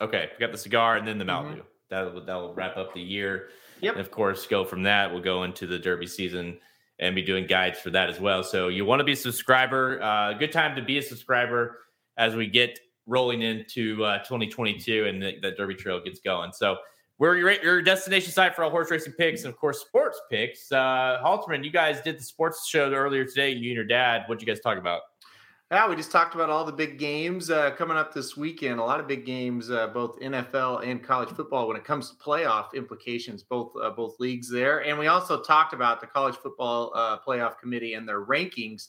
Okay, we got the cigar and then the Malibu. Mm-hmm. That'll that'll wrap up the year. Yep. And of course, go from that. We'll go into the Derby season and be doing guides for that as well. So you want to be a subscriber. Uh, good time to be a subscriber as we get rolling into uh, 2022 and the, the, Derby Trail gets going. So we're your, your destination site for all horse racing picks and of course sports picks. Uh, Halterman, you guys did the sports show earlier today. You and your dad. What'd you guys talk about? Yeah, we just talked about all the big games uh, coming up this weekend. A lot of big games, uh, both NFL and college football, when it comes to playoff implications, both uh, both leagues there. And we also talked about the college football uh, playoff committee and their rankings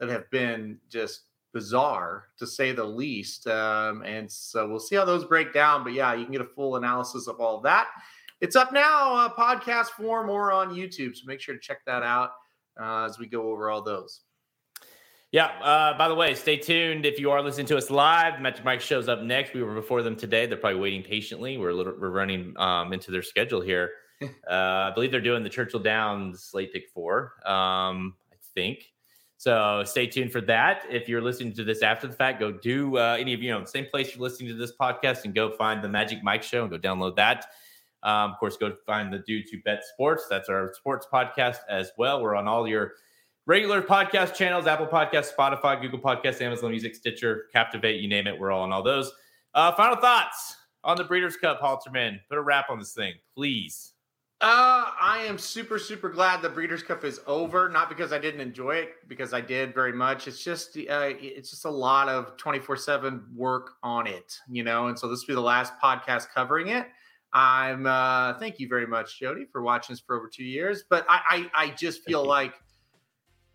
that have been just bizarre to say the least. Um, and so we'll see how those break down. But yeah, you can get a full analysis of all of that. It's up now, uh, podcast form or on YouTube. So make sure to check that out uh, as we go over all those. Yeah. Uh, by the way, stay tuned. If you are listening to us live, Magic Mike shows up next. We were before them today. They're probably waiting patiently. We're a little, we're running um, into their schedule here. [laughs] uh, I believe they're doing the Churchill Downs late pick four. Um, I think. So stay tuned for that. If you're listening to this after the fact, go do uh, any of you know same place you're listening to this podcast and go find the Magic Mike Show and go download that. Um, of course, go find the Dudes Who Bet Sports. That's our sports podcast as well. We're on all your regular podcast channels Apple Podcast, Spotify, Google Podcast, Amazon Music, Stitcher, Captivate, you name it. We're all on all those. Uh, final thoughts on the Breeders' Cup, Halterman. Put a wrap on this thing, please. Uh, I am super, super glad the Breeders' Cup is over. Not because I didn't enjoy it, because I did very much. It's just, uh, it's just a lot of twenty four seven work on it, you know. And so this will be the last podcast covering it. I'm, uh, thank you very much, Jody, for watching us for over two years. But I, I, I just feel like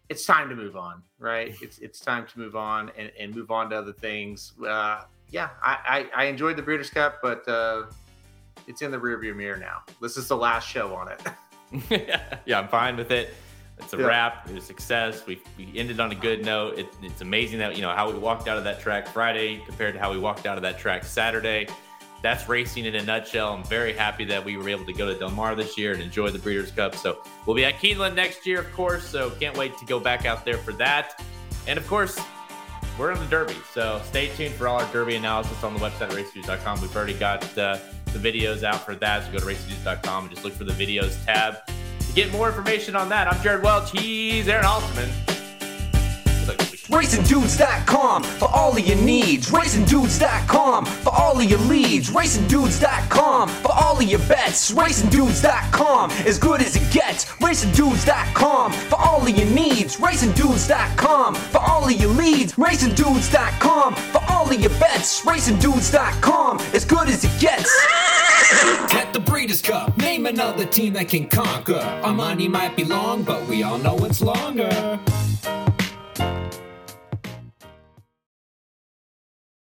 it's time to move on, right? It's it's time to move on and, and move on to other things. Uh, yeah, I, I, I enjoyed the Breeders' Cup, but uh, it's in the rearview mirror now. This is the last show on it. [laughs] [laughs] yeah, I'm fine with it. It's a yeah. wrap. It was a success. We, we ended on a good note. It, it's amazing that you know how we walked out of that track Friday compared to how we walked out of that track Saturday. That's racing in a nutshell. I'm very happy that we were able to go to Del Mar this year and enjoy the Breeders' Cup. So we'll be at Keeneland next year, of course. So can't wait to go back out there for that. And of course, we're in the Derby. So stay tuned for all our Derby analysis on the website racingdudes.com. We've already got uh, the videos out for that. So go to racingdudes.com and just look for the videos tab to get more information on that. I'm Jared Welch. He's Aaron Halterman. RacingDudes.com for all of your needs. RacingDudes.com for all of your leads. RacingDudes.com for all of your bets. RacingDudes.com as good as it gets. RacingDudes.com for all of your needs. RacingDudes.com for all of your leads. RacingDudes.com for all of your bets. RacingDudes.com as good as it gets. At the Breeders' Cup, name another team that can conquer. Our money might be long, but we all know it's longer.